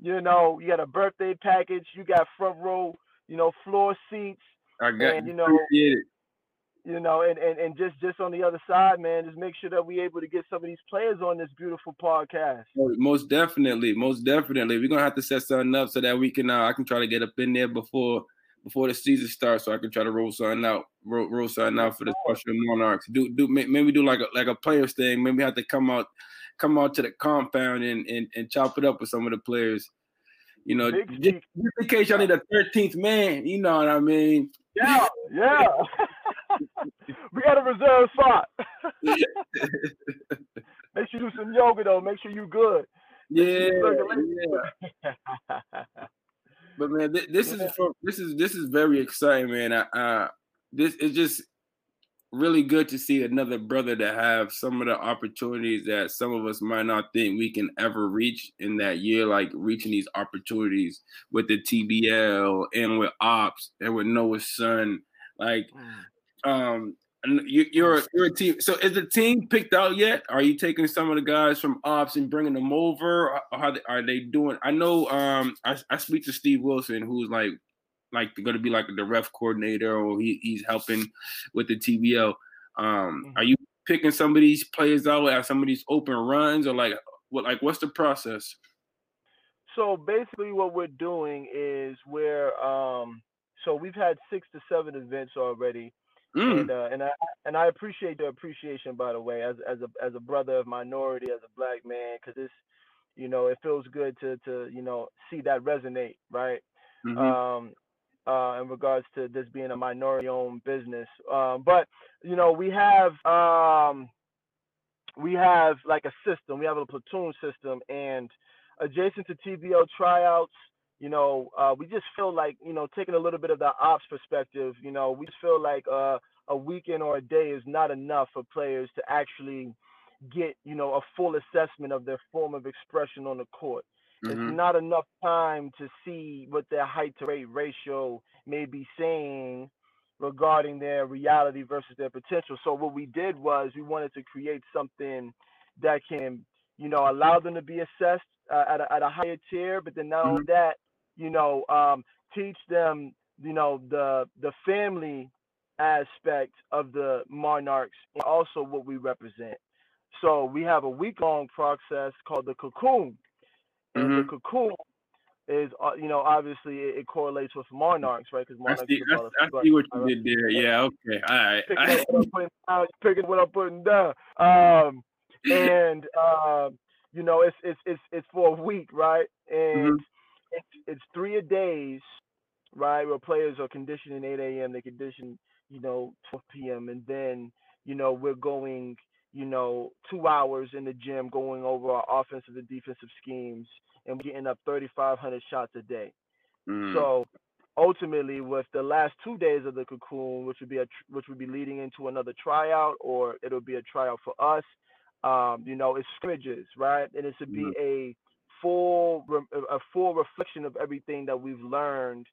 you know, you got a birthday package. You got front row, you know, floor seats, I got And, you know, it. you know, and, and and just just on the other side, man, just make sure that we're able to get some of these players on this beautiful podcast. Most definitely, most definitely. We're gonna have to set something up so that we can uh, I can try to get up in there before before the season starts, so I can try to roll something out, roll, roll something out for the special monarchs. Do do maybe do like a like a players thing. Maybe have to come out come out to the compound and and, and chop it up with some of the players. You know, just, just in case y'all need a thirteenth man. You know what I mean? Yeah, yeah. we got a reserve spot. Make sure you do some yoga though. Make sure you good. Yeah, yeah. But man, thi- this Yeah. is for, this is this is very exciting, man. I, uh, this is just really good to see another brother to have some of the opportunities that some of us might not think we can ever reach in that year, like reaching these opportunities with the TBL and with Ops and with Noah's son. Like, um, you, you're you're a team. So is the team picked out yet? Are you taking some of the guys from Ops and bringing them over? How they, are they doing? I know. Um, I, I speak to Steve Wilson, who's like like going to be like the ref coordinator, or he, he's helping with the TBL. Um, are you picking some of these players out at some of these open runs, or like what? Like what's the process? So basically, what we're doing is we're um, so we've had six to seven events already, Mm, and uh, and I and I appreciate the appreciation by the way, as as a as a brother of minority, as a black man, because it's you know it feels good to to you know see that resonate, right? mhm. um, uh, in regards to this being a minority-owned business. Um, but you know, we have um, we have like a system. We have a platoon system, and adjacent to TBO tryouts, you know, uh, we just feel like you know, taking a little bit of the ops perspective, you know, we just feel like uh, a weekend or a day is not enough for players to actually get you know a full assessment of their form of expression on the court mhm. it's not enough time to see what their height to weight ratio may be saying regarding their reality versus their potential. So what we did was we wanted to create something that can, you know, allow them to be assessed uh, at, a, at a higher tier, but then not only that, you know, um, teach them, you know, the the family aspect of the monarchs and also what we represent. So we have a week long process called the cocoon, and Mhm. the cocoon is uh, you know obviously it, it correlates with monarchs, right? Because I monarchs see. is I, about see what Right. you did there. Yeah. Okay. All right. picking up what I'm putting down, picking what I'm putting down. Um, and um, you know, it's it's it's it's for a week, right? And it's it's three a days, right? Where players are conditioning 8 a.m. They condition, you know, 12 p.m. and then you know we're going, you know, two hours in the gym going over our offensive and defensive schemes, and getting up 3,500 shots a day. Mm. So ultimately, with the last two days of the cocoon, which would be a tr- which would be leading into another tryout, or it'll be a tryout for us. Um, you know, it's scrimmages, right? And it should be a full a full reflection of everything that we've learned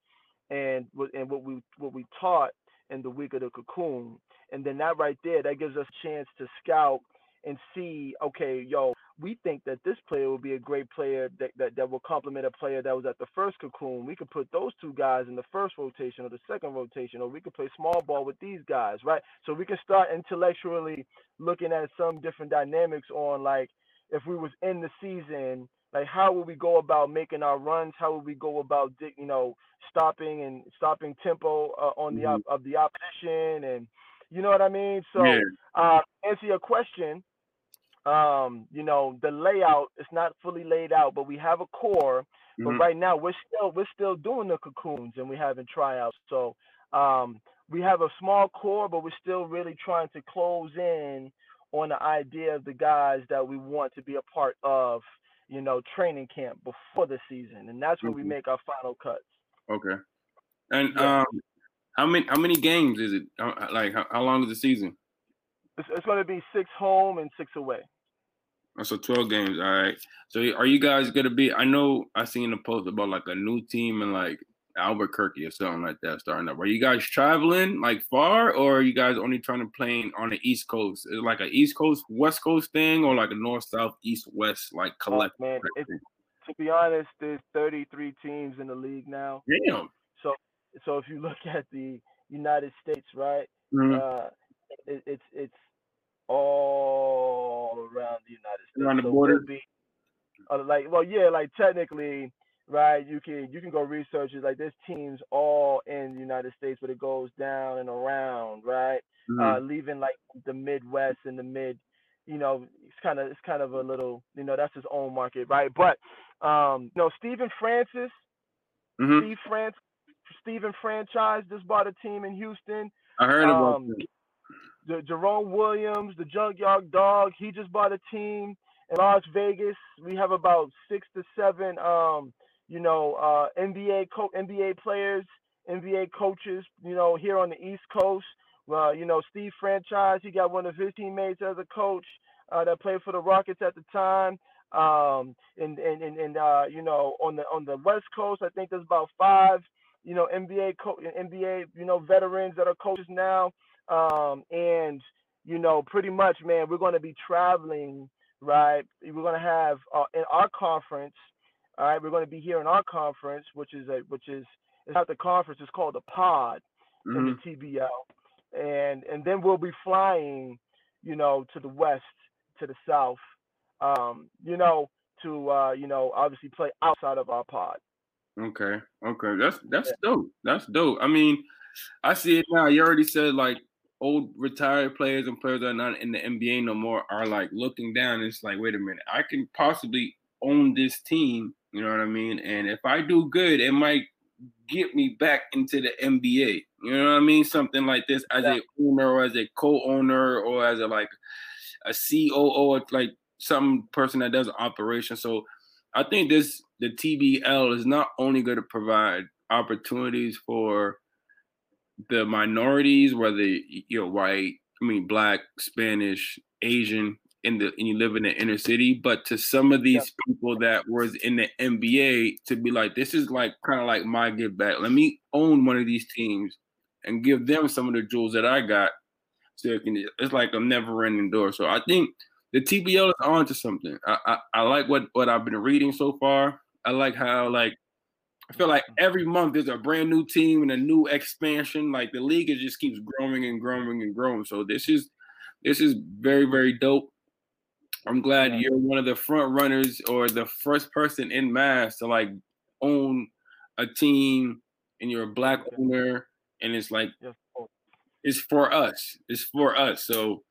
and and what we what we taught in the week of the cocoon. And then that right there, that gives us a chance to scout and see, okay, yo, we think that this player will be a great player that, that, that will complement a player that was at the first cocoon. We could put those two guys in the first rotation or the second rotation, or we could play small ball with these guys, right? So we can start intellectually looking at some different dynamics on like if we was in the season, like how would we go about making our runs? How would we go about you know stopping and stopping tempo uh, on the op- of the opposition and you know what I mean? So yeah. uh, answer your question, um, you know, the layout is not fully laid out, but we have a core. But Mhm. right now we're still we're still doing the cocoons and we're having tryouts. So um, we have a small core, but we're still really trying to close in on the idea of the guys that we want to be a part of, you know, training camp before the season, and that's when we Mhm. make our final cuts. Okay. And Yeah. um, how many how many games is it? Like how, how long is the season? It's, it's going to be six home and six away. Oh, So twelve games. All right. So are you guys gonna be? I know I seen a post about like a new team in like Albuquerque or something like that starting up. Are you guys traveling like far, or are you guys only trying to play on the East Coast? Is it like a East Coast West Coast thing, or like a North South East West like Oh, collective? man, it, to be honest, there's 33 teams in the league now. Damn. So, so if you look at the United States, right, Mhm. uh, it, it's it's all around the United States. Around the So border? we'll be, uh, like, well, yeah, like technically, right? You can you can go research it. Like, there's teams all in the United States, but it goes down and around, right? Mhm. uh, leaving like the Midwest and the mid, you know, it's kind of it's kind of a little, you know, that's his own market, right? But um, you know, Stephen Francis, Mhm. Steve France, Stevie Franchise just bought a team in Houston. I heard about Um, the Jerome Williams, the Junkyard Dog, he just bought a team in Las Vegas. We have about six to seven, um, you know, uh, NBA co- NBA players, NBA coaches, you know, here on the East Coast. Uh, you know, Stevie Franchise, he got one of his teammates as a coach uh, that played for the Rockets at the time. Um, and and and, and uh, you know, on the on the West Coast, I think there's about five, you know, NBA co- NBA, you know, veterans that are coaches now. Um, and you know, pretty much, man, we're going to be traveling, right? We're going to have uh, in our conference, all right. We're going to be here in our conference, which is a which is it's not the conference. It's called the Pod in Mhm. the TBL, and and then we'll be flying, you know, to the west, to the south, um, you know, to uh, you know, obviously play outside of our pod. Okay. Okay. That's that's dope. That's dope. I mean, I see it now. You already said like old retired players and players that are not in the NBA no more are like looking down. It's like, wait a minute, I can possibly own this team. You know what I mean? And if I do good, it might get me back into the NBA. You know what I mean? Something like this as a owner or as a co-owner or as a like a COO or like some person that does operation. So I think this the TBL is not only going to provide opportunities for the minorities, whether you're white, I mean black, Spanish, Asian, in the and you live in the inner city, but to some of these people that was in the NBA to be like, this is like kind of like my give back. Let me own one of these teams and give them some of the jewels that I got. So it can, it's like a never ending door. So I think the TBL is on to something. I, I, I like what, what I've been reading so far. I like how like I feel like every month there's a brand new team and a new expansion. Like the league it just keeps growing and growing and growing. So this is this is very very dope. I'm glad Yeah. you're one of the front runners or the first person in mass to like own a team and you're a black owner and it's like it's for us. It's for us. So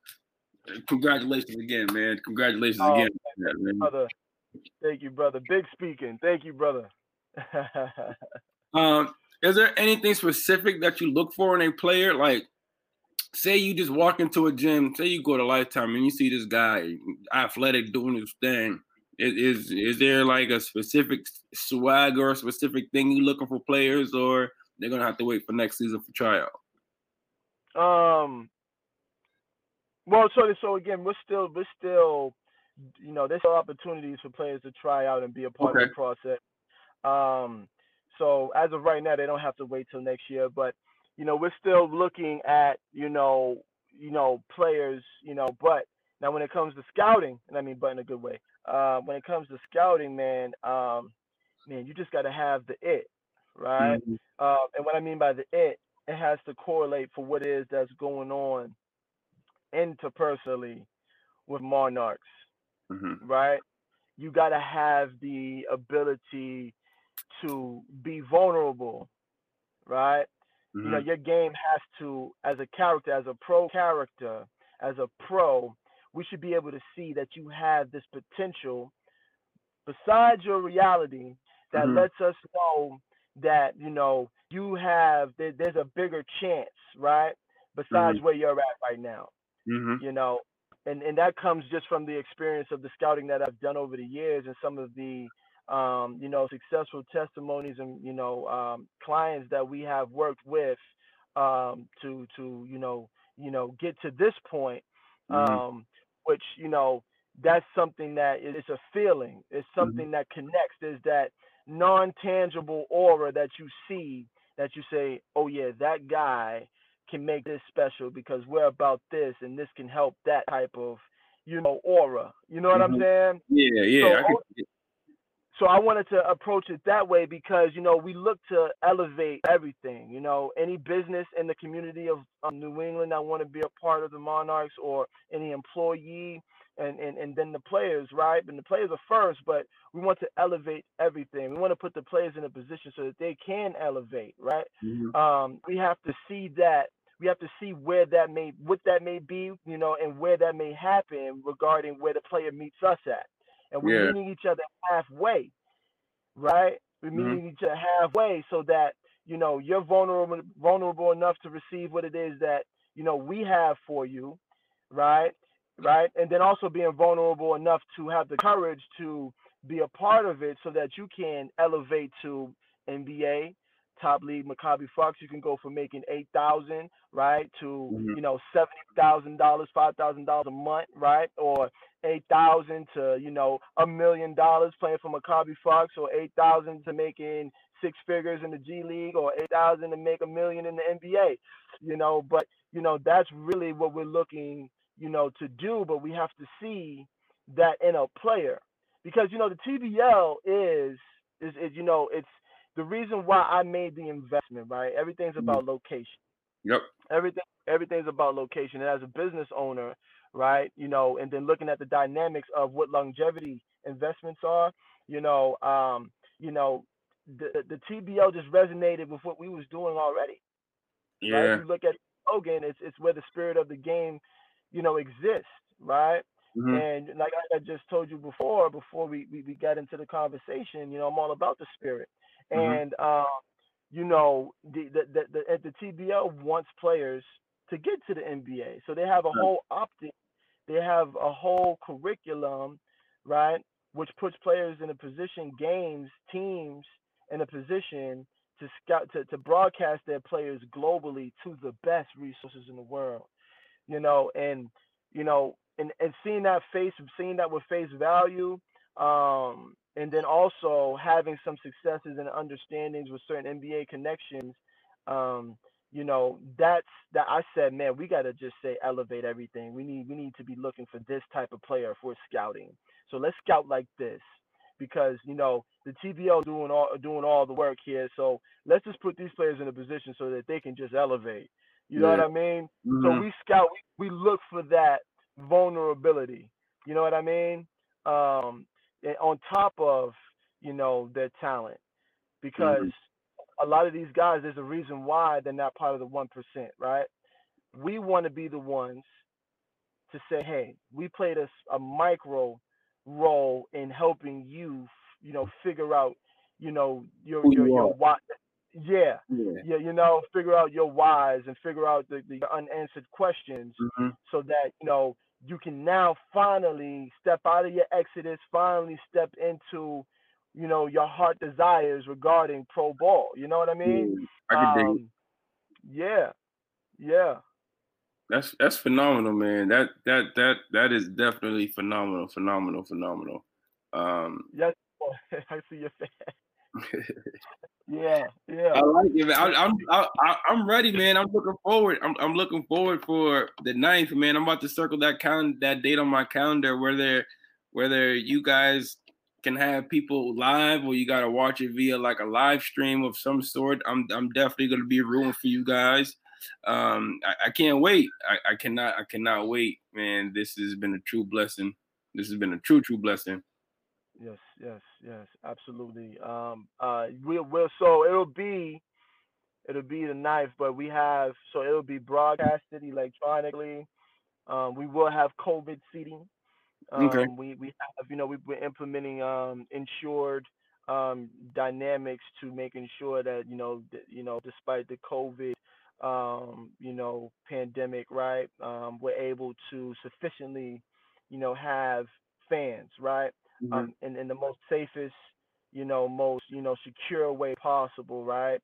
uh, congratulations again, man. Congratulations Oh, again. Man. brother. Thank you, brother. Big speaking. Thank you, brother. Um, is there anything specific that you look for in a player? Like, say you just walk into a gym, say you go to Lifetime and you see this guy athletic doing his thing. Is is, is there like a specific swag or a specific thing you looking for players, or they're gonna have to wait for next season for tryout? Um. Well, so so again, we're still we're still, you know, there's still opportunities for players to try out and be a part of the process. Um. So as of right now, they don't have to wait till next year, but you know, we're still looking at you know, you know, players, you know, but now when it comes to scouting, and I mean, but in a good way, uh, when it comes to scouting, man, um, man, you just got to have the it, right? Mhm. Uh, and what I mean by the it, it has to correlate for what is that's going on interpersonally with monarchs, Mhm. right? You got to have the ability to be vulnerable, right? You know, Mhm. your game has to, as a character, as a pro character, as a pro, we should be able to see that you have this potential besides your reality that Mhm. lets us know that you know you have there, there's a bigger chance right besides where you're at right now Mhm. you know and and that comes just from the experience of the scouting that I've done over the years and some of the um, you know successful testimonies and you know um, clients that we have worked with um, to to you know you know get to this point Mhm. um, which you know that's something that is it's a feeling. It's something that connects. There's that non-tangible aura that you see that you say oh yeah that guy can make this special because we're about this and this can help that type of you know aura you know what i'm Mhm. saying Yeah, yeah. So I so I wanted to approach it that way because you know we look to elevate everything. You know, any business in the community of um, New England that want to be a part of the Monarchs, or any employee, and, and and then the players, right? And the players are first, but we want to elevate everything. We want to put the players in a position so that they can elevate, right? Mhm. um, we have to see that we have to see where that may what that may be you know and where that may happen regarding where the player meets us at and we're Yeah. meeting each other halfway right we're Mhm. meeting each other halfway so that you know you're vulnerable vulnerable enough to receive what it is that you know we have for you right right and then also being vulnerable enough to have the courage to be a part of it so that you can elevate to nba top league Maccabi Fox, you can go from making eight thousand, right, to Mhm. you know seventy thousand dollars, five thousand dollars a month, right, or eight thousand to you know a million dollars playing for Maccabi Fox, or eight thousand to making six figures in the G League, or eight thousand to make a million in the NBA, you know. But you know that's really what we're looking, you know, to do. But we have to see that in a player because you know the TBL is is, is you know it's the reason why I made the investment, right? Everything's about location. Yep. Everything everything's about location. And as a business owner, right, you know, and then looking at the dynamics of what longevity investments are, you know, um, you know, the the TBL just resonated with what we was doing already. Yeah. If you look at Logan, it's it's where the spirit of the game, you know, exists, right? Mhm. And like I I just told you before, before we, we, we got into the conversation, you know, I'm all about the spirit. Mhm. And um, you know, the the, the the the TBL wants players to get to the NBA. So they have a whole optic, they have a whole curriculum, right, which puts players in a position, games, teams in a position to scout to, to broadcast their players globally to the best resources in the world. You know, and you know, and, and seeing that face seeing that with face value, um, and then also having some successes and understandings with certain NBA connections, um, you know, that's that I said, man, we gotta just say elevate everything. We need we need to be looking for this type of player if we're scouting. So let's scout like this because you know the TBL doing all doing all the work here. So let's just put these players in a position so that they can just elevate. You know Yeah. what I mean? So Mhm. we scout, we, we look for that vulnerability You know what I mean? Um, on top of you know their talent, because mm-hmm. a lot of these guys, there's a reason why they're not part of the one percent, right? We want to be the ones to say, hey, we played a, a micro role in helping you, you know, figure out, you know, your Who your, you your why. Yeah, yeah, yeah, you know, figure out your whys and figure out the, the unanswered questions, mm-hmm. so that you know you can now finally step out of your exodus, finally step into, you know, your heart desires regarding pro ball. You know what I mean? Yeah, I um, yeah, yeah. That's that's phenomenal, man. That that that that is definitely phenomenal, phenomenal, phenomenal. Um, yes, I see your face. yeah, yeah. I like it, man. I, am I, I'm ready, man. I'm looking forward. I'm I'm looking forward for the ninth, man. I'm about to circle that count that date on my calendar, whether whether you guys can have people live or you gotta watch it via like a live stream of some sort. I'm I'm definitely gonna be rooting for you guys um, I, I, can't wait. I, I cannot. I cannot wait, man. This has been a true blessing. This has been a true, true blessing. Yes, yes, yes, absolutely. Um, uh, we'll, we'll so it'll be, it'll be the ninth, but we have so it'll be broadcasted electronically. Um, we will have COVID seating. Um, okay. We we have you know we, we're implementing um insured um dynamics to making sure that you know that, you know despite the COVID um, you know, pandemic, right? Um, we're able to sufficiently, you know, have fans, right? Mm-hmm. Um, in, in the most safest, you know, most, you know, secure way possible, right?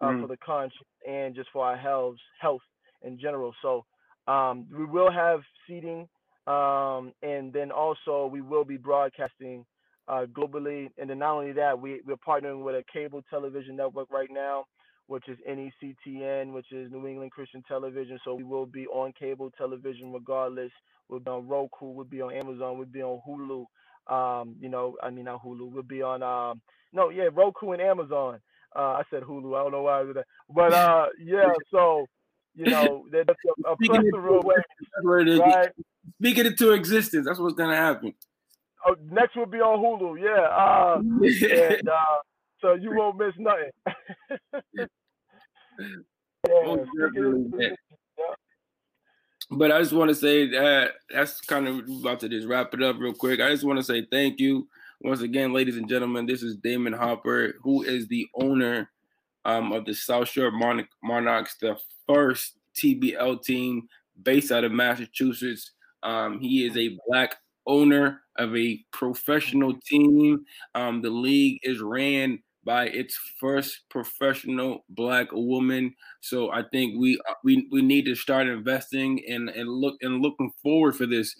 Uh, mm-hmm. For the conscience and just for our health, health in general. So um, we will have seating, um, and then also we will be broadcasting uh, globally. And then not only that, we, we're partnering with a cable television network right now which is NECTN, which is New England Christian Television. So we will be on cable television regardless. We'll be on Roku, we'll be on Amazon, we'll be on Hulu. Um, you know, I mean not Hulu. We'll be on um no, yeah, Roku and Amazon. Uh, I said Hulu. I don't know why I did that. But uh yeah, so you know, that's a, a plethora of ways. Right? Speaking it to existence. That's what's gonna happen. Oh, next will be on Hulu, yeah. Uh, and, uh, so you won't miss nothing. yeah, but I just want to say that that's kind of about to just wrap it up real quick. I just want to say thank you once again, ladies and gentlemen. This is Damon Hopper, who is the owner um, of the South Shore Monarchs, the first TBL team based out of Massachusetts. Um, he is a black owner of a professional team. Um, the league is ran by its first professional black woman. So I think we uh, we we need to start investing and and look and looking forward for this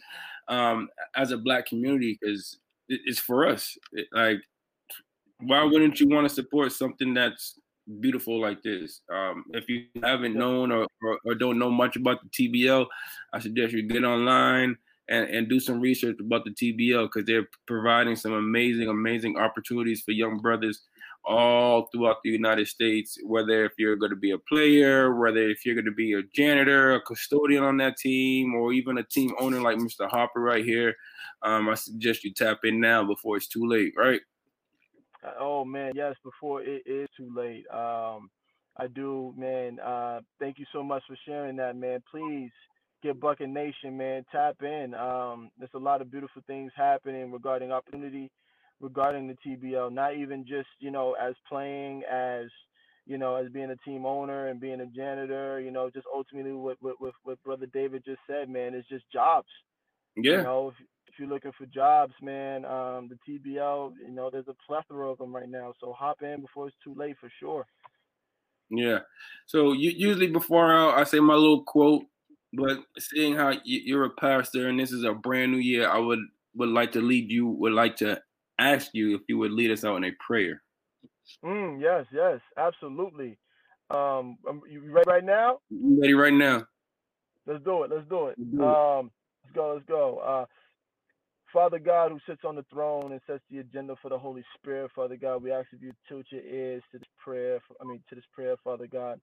um, as a black community because it, it's for us. It, like, why wouldn't you want to support something that's beautiful like this? Um, if you haven't known or, or, or don't know much about the TBL, I suggest you get online and, and do some research about the TBL because they're providing some amazing, amazing opportunities for young brothers all throughout the United States, whether if you're going to be a player, whether if you're going to be a janitor, a custodian on that team, or even a team owner like Mr. Hopper right here. Um, I suggest you tap in now before it's too late, right? Uh, oh man, yes, before it is too late. Um, I do, man. Uh, thank you so much for sharing that, man. Please get Bucket Nation, man. Tap in. Um, there's a lot of beautiful things happening regarding opportunity regarding the TBL, not even just, you know, as playing as, you know, as being a team owner and being a janitor, you know, just ultimately what what, what, brother David just said, man, it's just jobs. Yeah. You know, if, if you're looking for jobs, man, um, the TBL, you know, there's a plethora of them right now. So hop in before it's too late for sure. Yeah. So you, usually before I, I say my little quote, but seeing how you're a pastor and this is a brand new year, I would would like to lead you would like to ask you if you would lead us out in a prayer. Mm, yes, yes, absolutely. Um, um you ready right now? You ready right now? Let's do it. Let's do it. Um, let's go. Let's go. Uh, Father God, who sits on the throne and sets the agenda for the Holy Spirit, Father God, we ask of you tilt your ears to this prayer. I mean, to this prayer, Father God.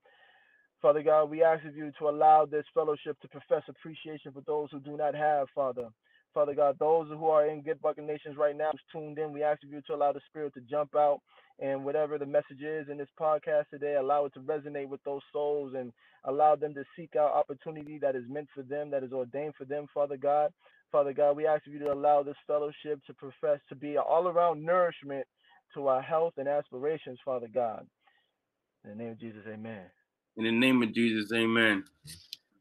Father God, we ask of you to allow this fellowship to profess appreciation for those who do not have, Father. Father God, those who are in Good Bucket Nations right now, tuned in, we ask you to allow the Spirit to jump out and whatever the message is in this podcast today, allow it to resonate with those souls and allow them to seek out opportunity that is meant for them, that is ordained for them, Father God. Father God, we ask you to allow this fellowship to profess to be an all around nourishment to our health and aspirations, Father God. In the name of Jesus, amen. In the name of Jesus, amen.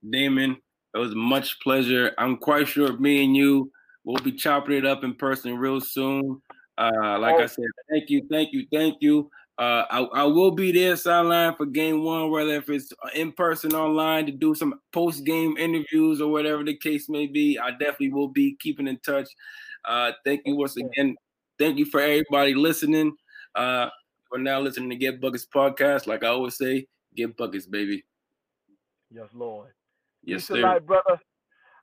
Damon, it was much pleasure. I'm quite sure me and you will be chopping it up in person real soon. Uh, like I said, thank you, thank you, thank you. Uh, I, I will be there sideline for game one, whether if it's in person, online, to do some post game interviews or whatever the case may be. I definitely will be keeping in touch. Uh, thank you once again. Thank you for everybody listening. Uh, for now listening to Get Buckets podcast. Like I always say, get buckets, baby. Yes, Lord. Yes, Peace sir. and light, brother.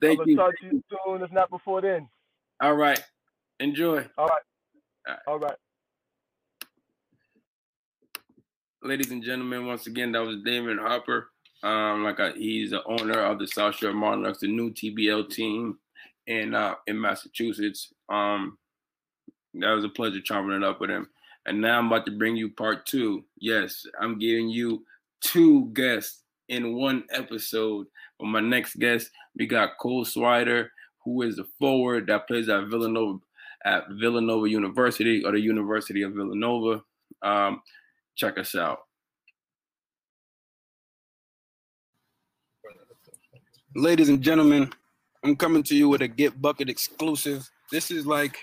Thank I'm you. talk to you soon, if not before then. All right. Enjoy. All right. All right. All right. ladies and gentlemen, once again, that was Damon Hopper. Um, like I, he's the owner of the South Shore Monarchs, the new TBL team in uh, in Massachusetts. Um, that was a pleasure chopping it up with him. And now I'm about to bring you part two. Yes, I'm giving you two guests in one episode. For my next guest, we got Cole Swider, who is a forward that plays at Villanova at Villanova University or the University of Villanova. Um, check us out. Ladies and gentlemen, I'm coming to you with a Get Bucket exclusive. This is like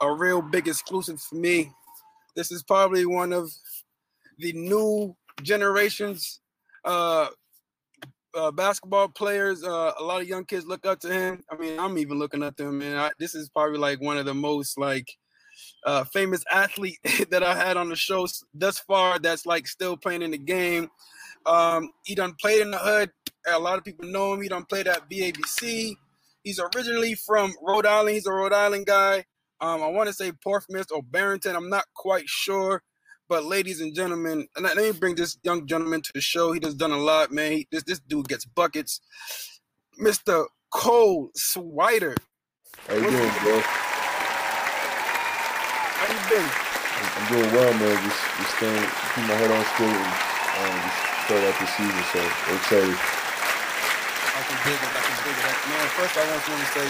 a real big exclusive for me. This is probably one of the new generations uh, uh, basketball players. Uh, a lot of young kids look up to him. I mean, I'm even looking up to him, man. I, this is probably like one of the most like uh, famous athlete that I had on the show thus far. That's like still playing in the game. Um, he done played in the hood. A lot of people know him. He done played at BABC. He's originally from Rhode Island. He's a Rhode Island guy. Um, I want to say Portsmouth or Barrington. I'm not quite sure. But ladies and gentlemen, and let me bring this young gentleman to the show. He just done a lot, man. He, this this dude gets buckets. Mr. Cole Swider. How you doing, bro? How you been? I'm doing well, man. Just just staying, keep my head on straight and um, just start out the season. So we're excited. I can dig it. I can dig it. Man, first I want to say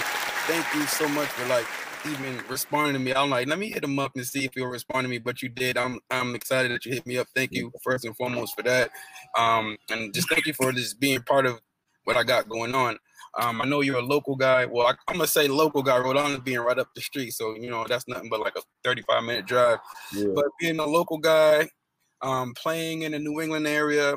thank you so much for like even responding to me. I'm like, let me hit him up and see if he'll respond to me. But you did. I'm I'm excited that you hit me up. Thank you first and foremost for that. Um, and just thank you for just being part of what I got going on. Um, I know you're a local guy. Well, I, I'm gonna say local guy. Rhode Island being right up the street, so you know that's nothing but like a 35 minute drive. Yeah. But being a local guy, um, playing in the New England area,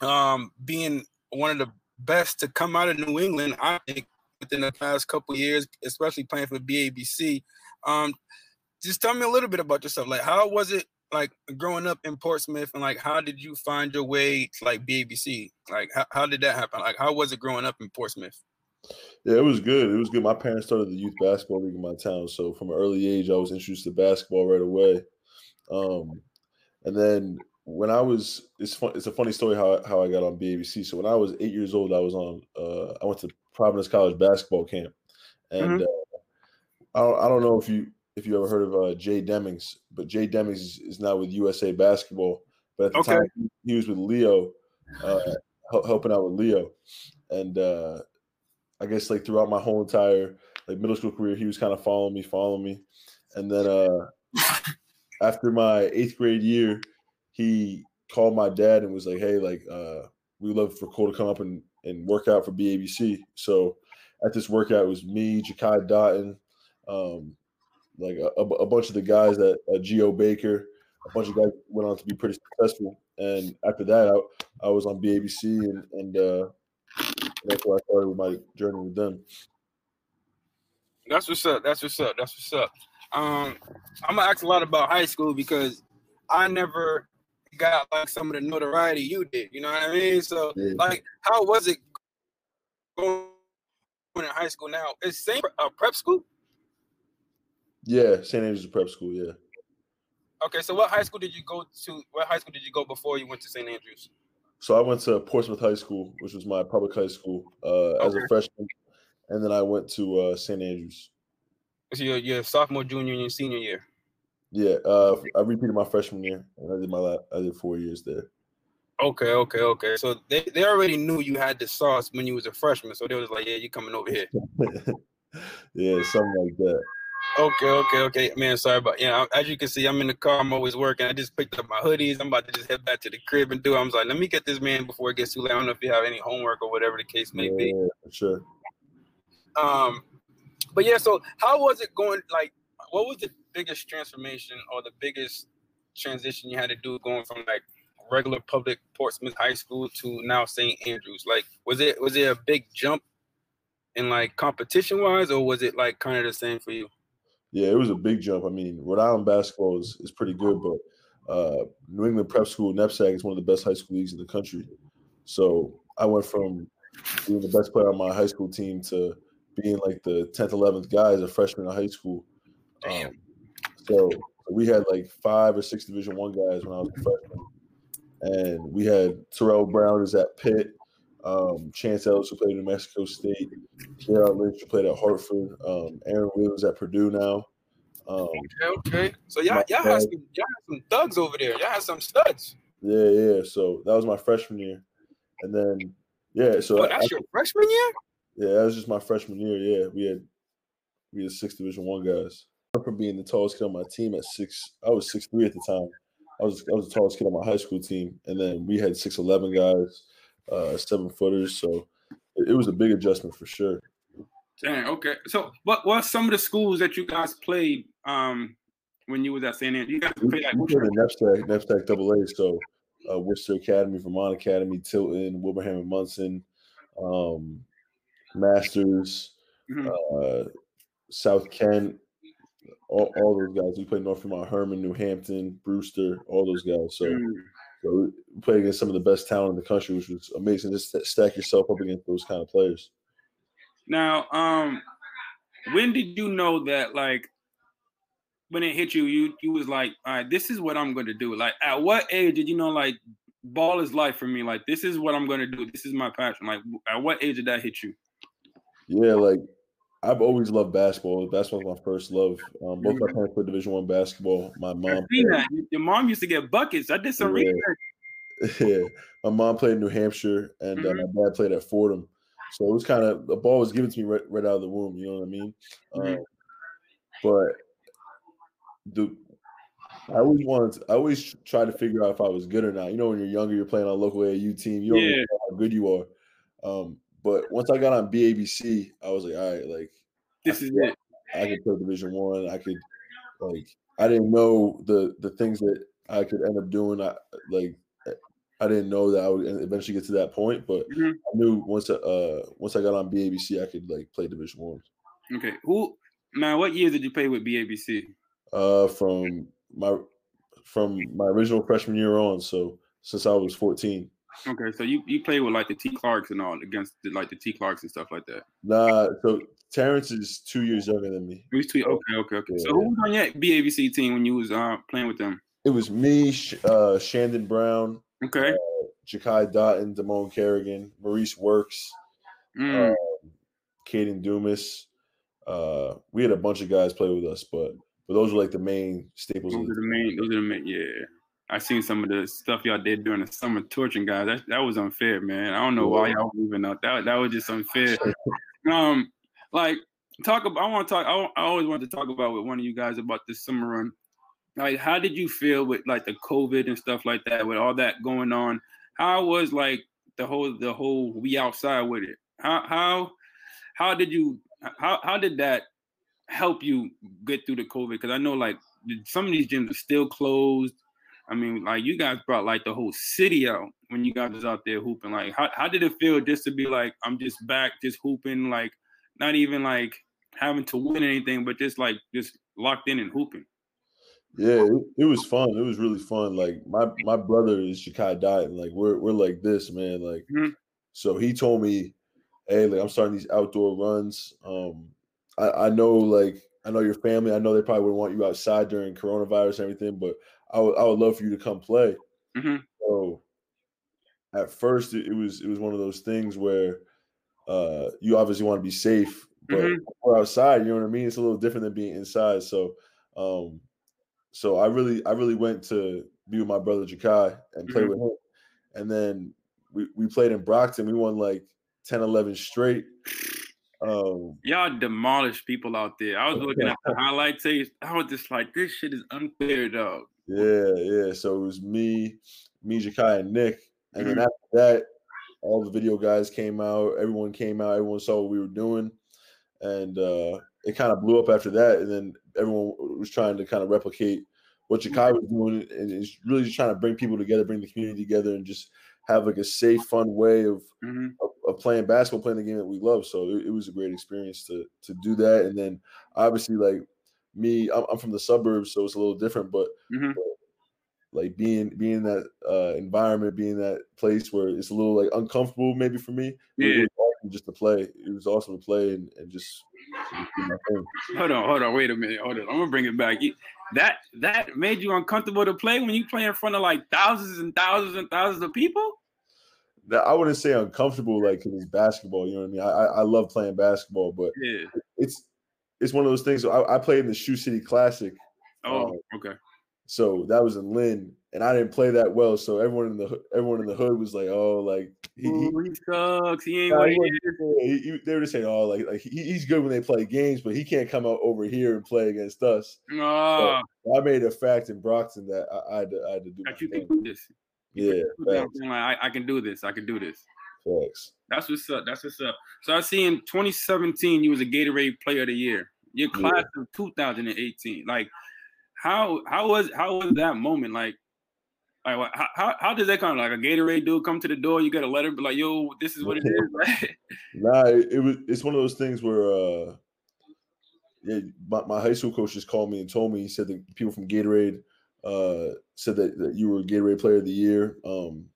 um, being one of the best to come out of New England, I think within the past couple years, especially playing for BABC. Um, just tell me a little bit about yourself. Like, how was it like growing up in Portsmouth, and like, how did you find your way to like BABC? Like, how, how did that happen? Like, how was it growing up in Portsmouth? Yeah, it was good. It was good. My parents started the youth basketball league in my town, so from an early age, I was introduced to basketball right away. Um, and then when I was, it's fun. It's a funny story how how I got on BABC. So when I was eight years old, I was on. Uh, I went to Providence College basketball camp, and uh, I don't, I don't know if you if you ever heard of uh, Jay Demings, but Jay Demings is, is now with USA Basketball. But at the Okay. time, he, was with Leo, uh, helping out with Leo, and uh, I guess like throughout my whole entire like middle school career, he was kind of following me, following me, and then uh, after my eighth grade year, he called my dad and was like, "Hey, like uh, we love for Cole to come up and and work out for BABC." So at this workout, it was me, Jakai Dotton, um, like a, a, a bunch of the guys that uh, Geo Baker, a bunch of guys went on to be pretty successful. And after that, I, I was on BABC, and and uh, that's where I started with my journey with them. That's what's up. That's what's up. That's what's up. Um, I'm gonna ask a lot about high school because I never got like some of the notoriety you did. You know what I mean? So, Yeah. like, how was it going in high school now? Is same uh, prep school? Yeah, St. Andrews Prep School. Yeah. Okay, so what high school did you go to? What high school did you go before you went to St. Andrews? So I went to Portsmouth High School, which was my public high school, uh, as a freshman, and then I went to uh, St. Andrews. So your your sophomore, junior, and your senior year. Yeah, uh, I repeated my freshman year, and I did my la- I did four years there. Okay, okay, okay. So they, they already knew you had the sauce when you was a freshman, so they was like, "Yeah, you coming over here." yeah, something like that. Okay, okay, okay. Man, sorry about yeah. As you can see, I'm in the car. I'm always working. I just picked up my hoodies. I'm about to just head back to the crib and do. I was like, let me get this man before it gets too late. I don't know if you have any homework or whatever the case may yeah, be. for sure. Um, but yeah. So how was it going? Like, what was the biggest transformation or the biggest transition you had to do going from like regular public Portsmouth High School to now St. Andrews? Like, was it was it a big jump in like competition wise, or was it like kind of the same for you? Yeah, it was a big jump. I mean, Rhode Island basketball is, is pretty good, but uh, New England Prep School, NEPSAC, is one of the best high school leagues in the country. So I went from being the best player on my high school team to being like the 10th, 11th guy as a freshman in high school. Damn. Um, so we had like five or six Division One guys when I was a freshman, and we had Terrell Brown is at Pitt, um, Chance Ellis who played in New Mexico State, Gerard Lynch who played at Hartford, um, Aaron Williams at Purdue now. Um, Okay, okay. So y'all y'all had some y'all had some thugs over there. Y'all had some studs. yeah, yeah. So that was my freshman year, and then yeah, so Oh, that's I- your freshman year? yeah, that was just my freshman year. Yeah, we had we had six Division One guys. Remember being the tallest kid on my team at six. I was six three at the time. I was I was the tallest kid on my high school team, and then we had six eleven guys, uh, seven footers. So it, it was a big adjustment for sure. Dang, okay. So what what some of the schools that you guys played um when you was at St. Andrews? You guys We, played like we played in NEPSAC, NEPSAC Double A. So uh, Worcester Academy, Vermont Academy, Tilton, Wilbraham and Monson, um, Masters, Mhm. uh, South Kent, all, all those guys. We played Northfield Mount Hermon, New Hampton, Brewster, all those guys. So, Mm. so we played against some of the best talent in the country, which was amazing. Just stack yourself up against those kind of players. Now, um, when did you know that like when it hit you, you you was like, all right, this is what I'm gonna do. Like at what age did you know like ball is life for me? Like this is what I'm gonna do. This is my passion. Like at what age did that hit you? Yeah, like I've always loved basketball. Basketball was my first love. Um, both my parents played Division One basketball. My mom. Your mom used to get buckets. I did some Yeah. research. yeah, my mom played in New Hampshire, and uh, my dad played at Fordham. So it was kind of the ball was given to me right, right out of the womb. You know what I mean? Mhm. Um, but the I always wanted. To, I always try to figure out if I was good or not. You know, when you're younger, you're playing on a local AU team. You don't really Yeah. know how good you are. Um, but once I got on BABC, I was like, all right, like This is it. I could play Division One. I. could like I didn't know the the things that I could end up doing. I like I didn't know that I would eventually get to that point, but Mhm. I knew once I- uh once I got on BABC, I could like play Division One. Okay. Who man, what years did you play with BABC? Uh, from my from my original freshman year on, so since I was fourteen. Okay, so you, you played with like the T Clarkes and all against the, like the T Clarkes and stuff like that. Nah, so Terrence is two years younger than me. Was two, okay, okay, okay. So who was on your BABC team when you was uh, playing with them? It was me, uh, Shandon Brown, Okay. Jakai Dotton, Damone Kerrigan, Maurice Works. Mm, um, Caden Dumas. Uh, we had a bunch of guys play with us, but but those were like the main staples. those Of are the the main. Those are the main. Yeah, I seen some of the stuff y'all did during the summer torching guys. That that was unfair, man. I don't know why y'all were even out. That that was just unfair. um, like talk about. I want to talk. I, I always wanted to talk about with one of you guys about this summer run. Like, how did you feel with like the COVID and stuff like that? With all that going on, how was like the whole the whole we outside with it? How how how did you how how did that help you get through the COVID? Because I know like some of these gyms are still closed. I mean, like you guys brought like the whole city out when you guys was out there hooping. Like, how how did it feel just to be like, I'm just back, just hooping, like not even like having to win anything, but just like just locked in and hooping. Yeah, it, it was fun. It was really fun. Like my my brother is Jakai Dotton. Like we're we're like this, man. Like Mhm. so he told me, hey, like I'm starting these outdoor runs. Um I, I know like I know your family. I know they probably would want you outside during coronavirus and everything, but I would I would love for you to come play. Mhm. So at first it, it was it was one of those things where uh, you obviously want to be safe, but Mhm. we're outside. You know what I mean? It's a little different than being inside. So, um, so I really, I really went to be with my brother Jakai and play Mhm. with him, and then we we played in Brockton. We won like 10, 11 straight. Um, Y'all demolished people out there. I was looking at the highlight tapes. I was just like, this shit is unfair, dog. Yeah, yeah. So it was me, me, Jakai, and Nick. And then Mhm. after that, all the video guys came out. Everyone came out. Everyone saw what we were doing, and uh, it kind of blew up after that. And then everyone was trying to kind of replicate what Jakai was doing, and it's really just trying to bring people together, bring the community together, and just have like a safe, fun way of hmm of, of playing basketball, playing the game that we love. So it, it was a great experience to to do that. And then obviously, like me, I'm, I'm from the suburbs, so it's a little different. But, Mhm. but, like being being in that uh, environment, being that place where it's a little like uncomfortable, maybe for me. Yeah. was awesome just to play. It was awesome to play and, and just, just do my thing. Hold on, hold on, wait a minute, hold on. I'm gonna bring it back. You, that that made you uncomfortable to play when you play in front of like thousands and thousands and thousands of people. That- I wouldn't say uncomfortable, like because it's basketball. You know what I mean? I, I I love playing basketball, but Yeah. it's it's one of those things. I, I played in the Shoe City Classic. Oh, Um, okay. So that was in Lynn, and I didn't play that well. So everyone in the everyone in the hood was like, "Oh, like he." he, Ooh, he sucks. He ain't nah, what he he wasn't- is. yeah, he- he- they were just saying, "Oh, like like he, he's good when they play games, but he can't come out over here and play against us." Oh, I made a fact in Brockton that I, I, had, to, I had to do. that you thing. can do this. Yeah, Put down facts, feeling like I, I can do this. I can do this. facts. That's what's up. That's what's up. So I see in 2017 you was a Gatorade Player of the Year. Your Yeah. class of 2018. Like, how how was how was that moment? Like, like how how, how does that come? Like a Gatorade dude come to the door, you get a letter, be like, yo, this is what it is. Nah, it, it was. It's one of those things where, uh, yeah, my, my high school coach just called me and told me. He said that people from Gatorade uh, said that, that you were Gatorade Player of the Year. Um,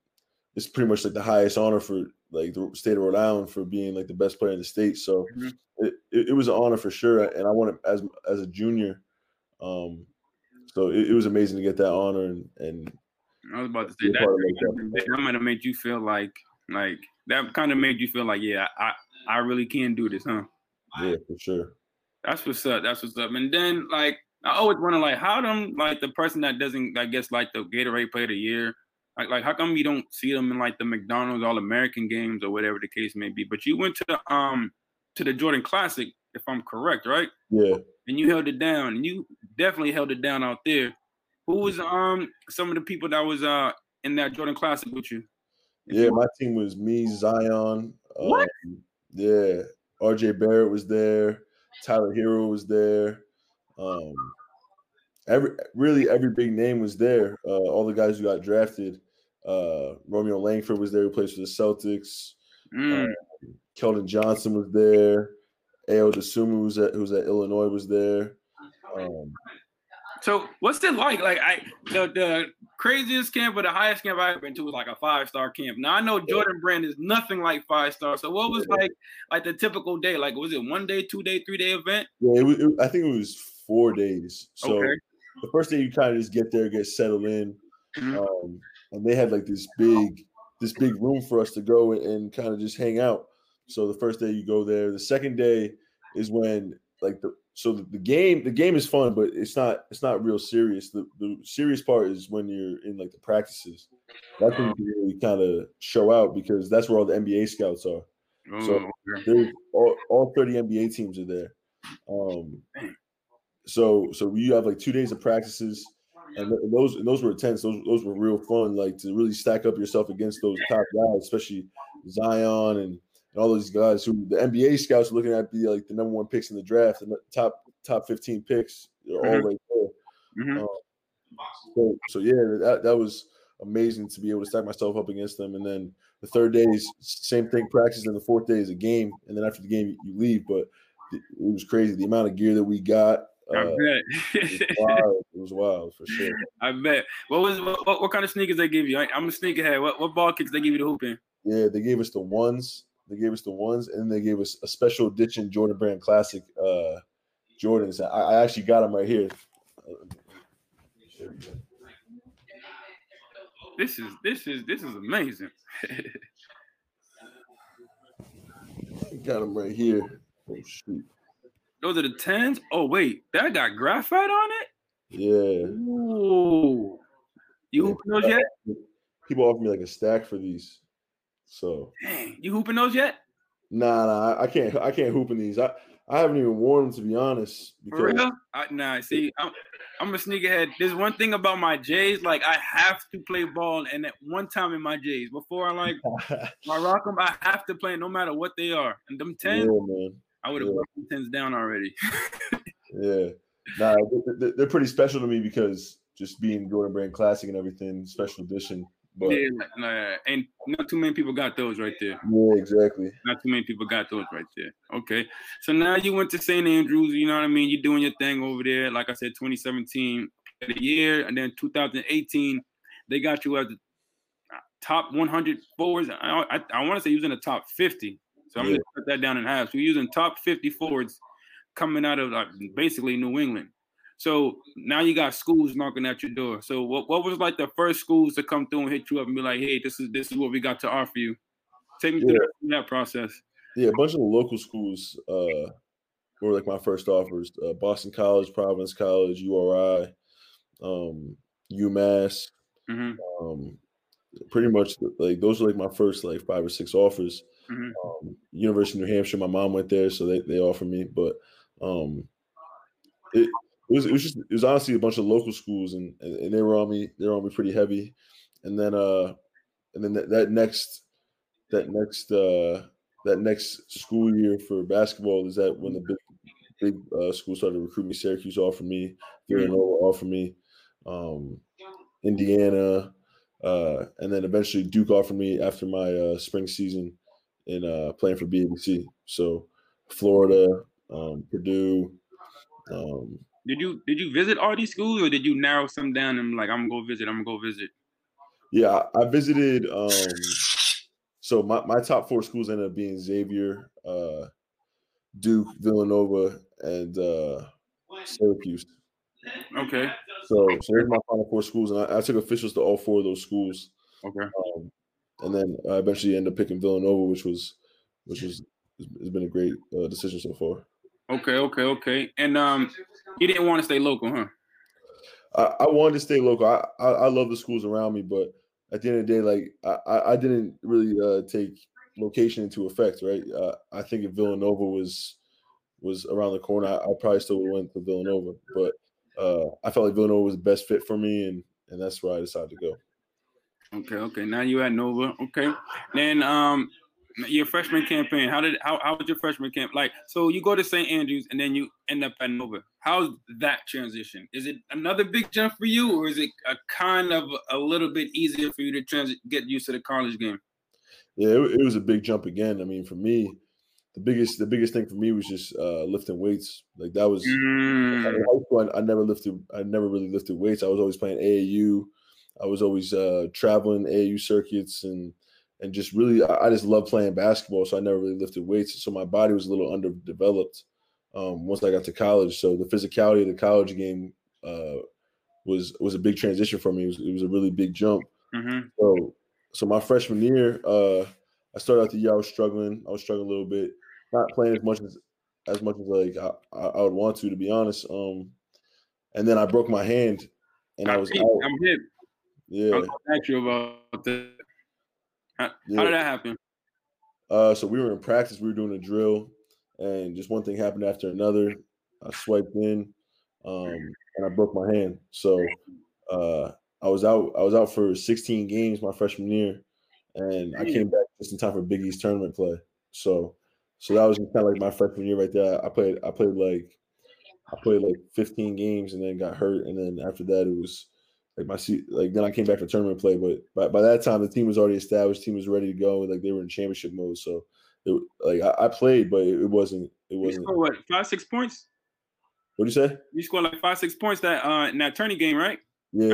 it's pretty much like the highest honor for like the state of Rhode Island for being like the best player in the state. So Mhm. it, it, it was an honor for sure, and I wanted as as a junior. Um, so it, it was amazing to get that honor and and I was about to say part that. That might have made you feel like like that kind of made you feel like yeah, I I really can do this, huh? yeah, for sure. That's what's up. That's what's up. And then like I always wonder like how them like the person that doesn't I guess like the Gatorade Player of the Year, like like how come you don't see them in like the McDonald's All American games or whatever the case may be? But you went to the um to the Jordan Classic, if I'm correct, right? Yeah. And you held it down, and you definitely held it down out there. Who was um some of the people that was uh in that Jordan Classic with you? Yeah, my team was me, Zion. What? Um, yeah, RJ Barrett was there. Tyler Herro was there. Um, every really every big name was there. Uh, all the guys who got drafted. Uh, Romeo Langford was there, who plays for the Celtics. Mm, Keldon Johnson was there. Ayo Dosunmu was at who was at Illinois was there. Um, So what's it like? Like I the the craziest camp or the highest camp I ever been to was like a five star camp. Now I know Jordan Brand is nothing like five star. So what was Yeah. like like the typical day? Like was it one day, two day, three day event? yeah, it was, it- I think it was four days. So Okay. the first day you kind of just get there, get settled in, Mhm. um, and they had like this big, this big room for us to go and, and kind of just hang out. So the first day you go there. The second day is when like the so the, the game the game is fun, but it's not it's not real serious. The the serious part is when you're in like the practices. That's when you can really kind of show out because that's where all the NBA scouts are. So- okay. All, all 30 NBA teams are there. Um, so so you have like two days of practices, and th- those and those were intense. Those those were real fun. Like to really stack up yourself against those top guys, especially Zion and, and all those guys who the NBA scouts are looking at be like the number one picks in the draft and the top top 15 picks. They're all Mhm. right there. Mhm. Um, so, so yeah, that, that was amazing to be able to stack myself up against them. And then the third day is same thing, practice. And the fourth day is a game. And then after the game, you leave. But it was crazy the amount of gear that we got. I Uh, bet. it was wild. It was wild for sure. I bet. What was what, what, kind of sneakers they give you? I, I'm a sneakerhead. What what ball kicks they give you to hoop in? Yeah, they gave us the ones. They gave us the ones, and then they gave us a special edition Jordan Brand Classic uh, Jordans. I, I actually got them right here. This is this is this is amazing. I got them right here. Oh shoot. Those are the tens. Oh wait, that got graphite on it. Yeah. Ooh. You Yeah. hooping those yet? People offer me like a stack for these. So Dang, you hooping those yet? nah, nah, I- can't I can't hoop in these. I, I haven't even worn them to be honest. For real? I, nah, see, I'm, I'm a sneakerhead. There's one thing about my J's, like I have to play ball, and at one time in my J's, before I like I rock them, I have to play no matter what they are. And them yeah, tens, man. I would have yeah. tens down already. Yeah. Nah, they- they- they're pretty special to me because just being Jordan Brand Classic and everything, special edition. But yeah, nah, and not too many people got those right there. yeah, exactly. Not too many people got those right there. Okay. So now you went to St. Andrews, you know what I mean? You're doing your thing over there. Like I said, 2017 the year, and then 2018, they got you as the uh, top 100 forwards. I, I, I want to say you was in the top 50. So I'm Yeah. gonna cut that down in half. So you're using top 50 forwards coming out of like basically New England. So now you got schools knocking at your door. So what, what was like the first schools to come through and hit you up and be like, hey, this is this is what we got to offer you? Take me through Yeah. that, that process. Yeah, a bunch of local schools uh, were like my first offers: uh, Boston College, Providence College, URI, um, UMass. hmm Um, pretty much like those were like my first like five or six offers. Mhm. Um, University of New Hampshire, my mom went there, so they, they offered me. But um, it, it was it was just it was honestly a bunch of local schools, and and, and they were on me they were on me pretty heavy. And then uh, and then that, that next that next uh that next school year for basketball is that when the big big uh, schools started recruiting me. Syracuse offered me, Villanova offered me, um, Indiana, uh, and then eventually Duke offered me after my uh, spring season in uh, playing for BABC. So Florida, um, Purdue. Um, Did you did you visit all these schools or did you narrow some down and like I'm gonna go visit? I'm gonna go visit. yeah, I, visited. Um, so my, my top four schools ended up being Xavier, uh, Duke, Villanova, and uh, Syracuse. Okay. So, so those are my final four schools, and I, I took officials to all four of those schools. Okay. Um, and then I eventually ended up picking Villanova, which was, which was, has been a great uh, decision so far. Okay. Okay. Okay. And um, you didn't want to stay local, huh? I, I wanted to stay local. I, I I love the schools around me, but at the end of the day, like I I- didn't really uh, take location into effect, right? Uh, I think if Villanova was was around the corner, I, I probably still would have went to Villanova, but uh, I felt like Villanova was the best fit for me, and and that's where I decided to go. Okay. Okay. Now you at Nova. Okay. Then um, your freshman campaign. How did how how was your freshman camp? Like, so you go to St. Andrews and then you end up at Nova. How's that transition? Is it another big jump for you, or is it a kind of a little bit easier for you to transit get used to the college game? Yeah, it, it was a big jump again. I mean, for me, the biggest the biggest thing for me was just uh, lifting weights. Like that was Mm, high school. I, I never lifted. I never really lifted weights. I was always playing AAU. I was always uh, traveling AAU circuits and and just really I, I just love playing basketball. So I never really lifted weights. So my body was a little underdeveloped um, once I got to college. So the physicality of the college game uh, was was a big transition for me. It was, it was a really big jump. mhm. So, so my freshman year, uh, I started out the year I was struggling. I was struggling a little bit, not playing as much as as much as like I, I would want to, to be honest. Um, and then I broke my hand, and I was out. I'm I Yeah, gonna ask you about that. How, how did that happen? Uh, so we were in practice. We were doing a drill, and just one thing happened after another. I swiped in, um, and I broke my hand. So uh, I was out. I was out for 16 games my freshman year, and I came back just in time for Big East tournament play. So, so that was kind of like my freshman year right there. I played. I played like, I played like 15 games, and then got hurt, and then after that it was like my like then I came back for tournament play. But by, by that time the team was already established. Team was ready to go. Like they were in championship mode. So, it, like I, I played, but it, it wasn't. It wasn't. scored what? Five, six points. What do you say? You scored like five, six points that uh in that tourney game, right? Yeah,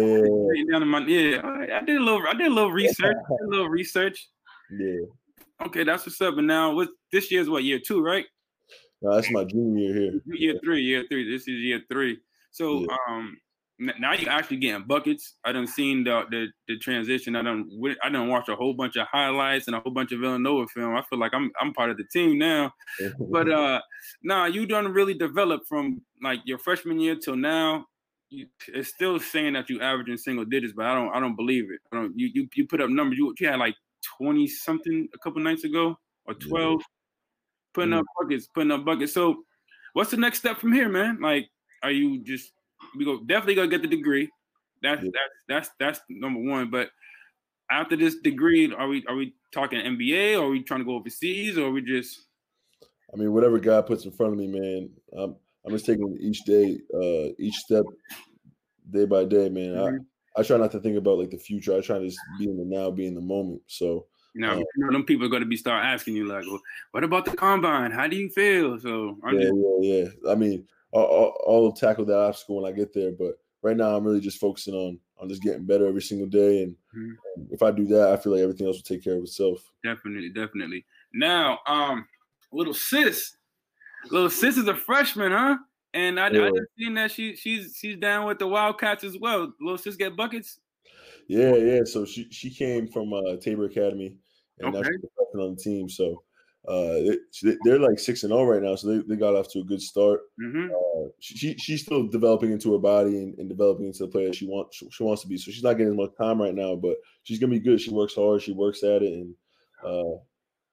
Down in my yeah. I, I did a little. I did a little research. A little research. yeah. Okay, that's what's up. And now, what this year's what year two, right? No, that's my junior year here. Year three, year three. This is year three. So, Yeah. um, now you actually getting buckets. I done seen the the, the transition. I done I done watched a whole bunch of highlights and a whole bunch of Villanova film. I feel like I'm I'm part of the team now. But uh, nah, you done really developed from like your freshman year till now. You, it's still saying that you averaging single digits, but I don't I don't believe it. I don't. You you, you put up numbers. You, you had like twenty something a couple nights ago or Yeah. twelve, putting Mhm. up buckets, putting up buckets. So, what's the next step from here, man? Like, are you just we go definitely gonna get the degree? That's Yeah. that's that's that's number one. But after this degree, are we are we talking NBA or are we trying to go overseas or we just I mean, whatever God puts in front of me, man. I'm I'm just taking each day, uh, each step, day by day, man. Mhm. I, I try not to think about like the future. I try to just be in the now, be in the moment. So you know, Uh, you know them people are gonna be start asking you like, well, what about the combine? How do you feel? So I'm yeah, just, yeah, yeah. I mean, I'll, I'll, tackle that obstacle when I get there. But right now, I'm really just focusing on on just getting better every single day. And Mhm. if I do that, I feel like everything else will take care of itself. definitely, definitely. Now, um, little sis, little sis is a freshman, huh? And I, I just seen that she she's she's down with the Wildcats as well. Little sis get buckets. Yeah, yeah. So she she came from uh, Tabor Academy, and now she's on the team. So uh, they, they're like six and zero right now. So they, they got off to a good start. hmm Uh, she, she she's still developing into her body and, and developing into the player she wants she, she wants to be. So she's not getting as much time right now, but she's gonna be good. She works hard. She works at it, and uh,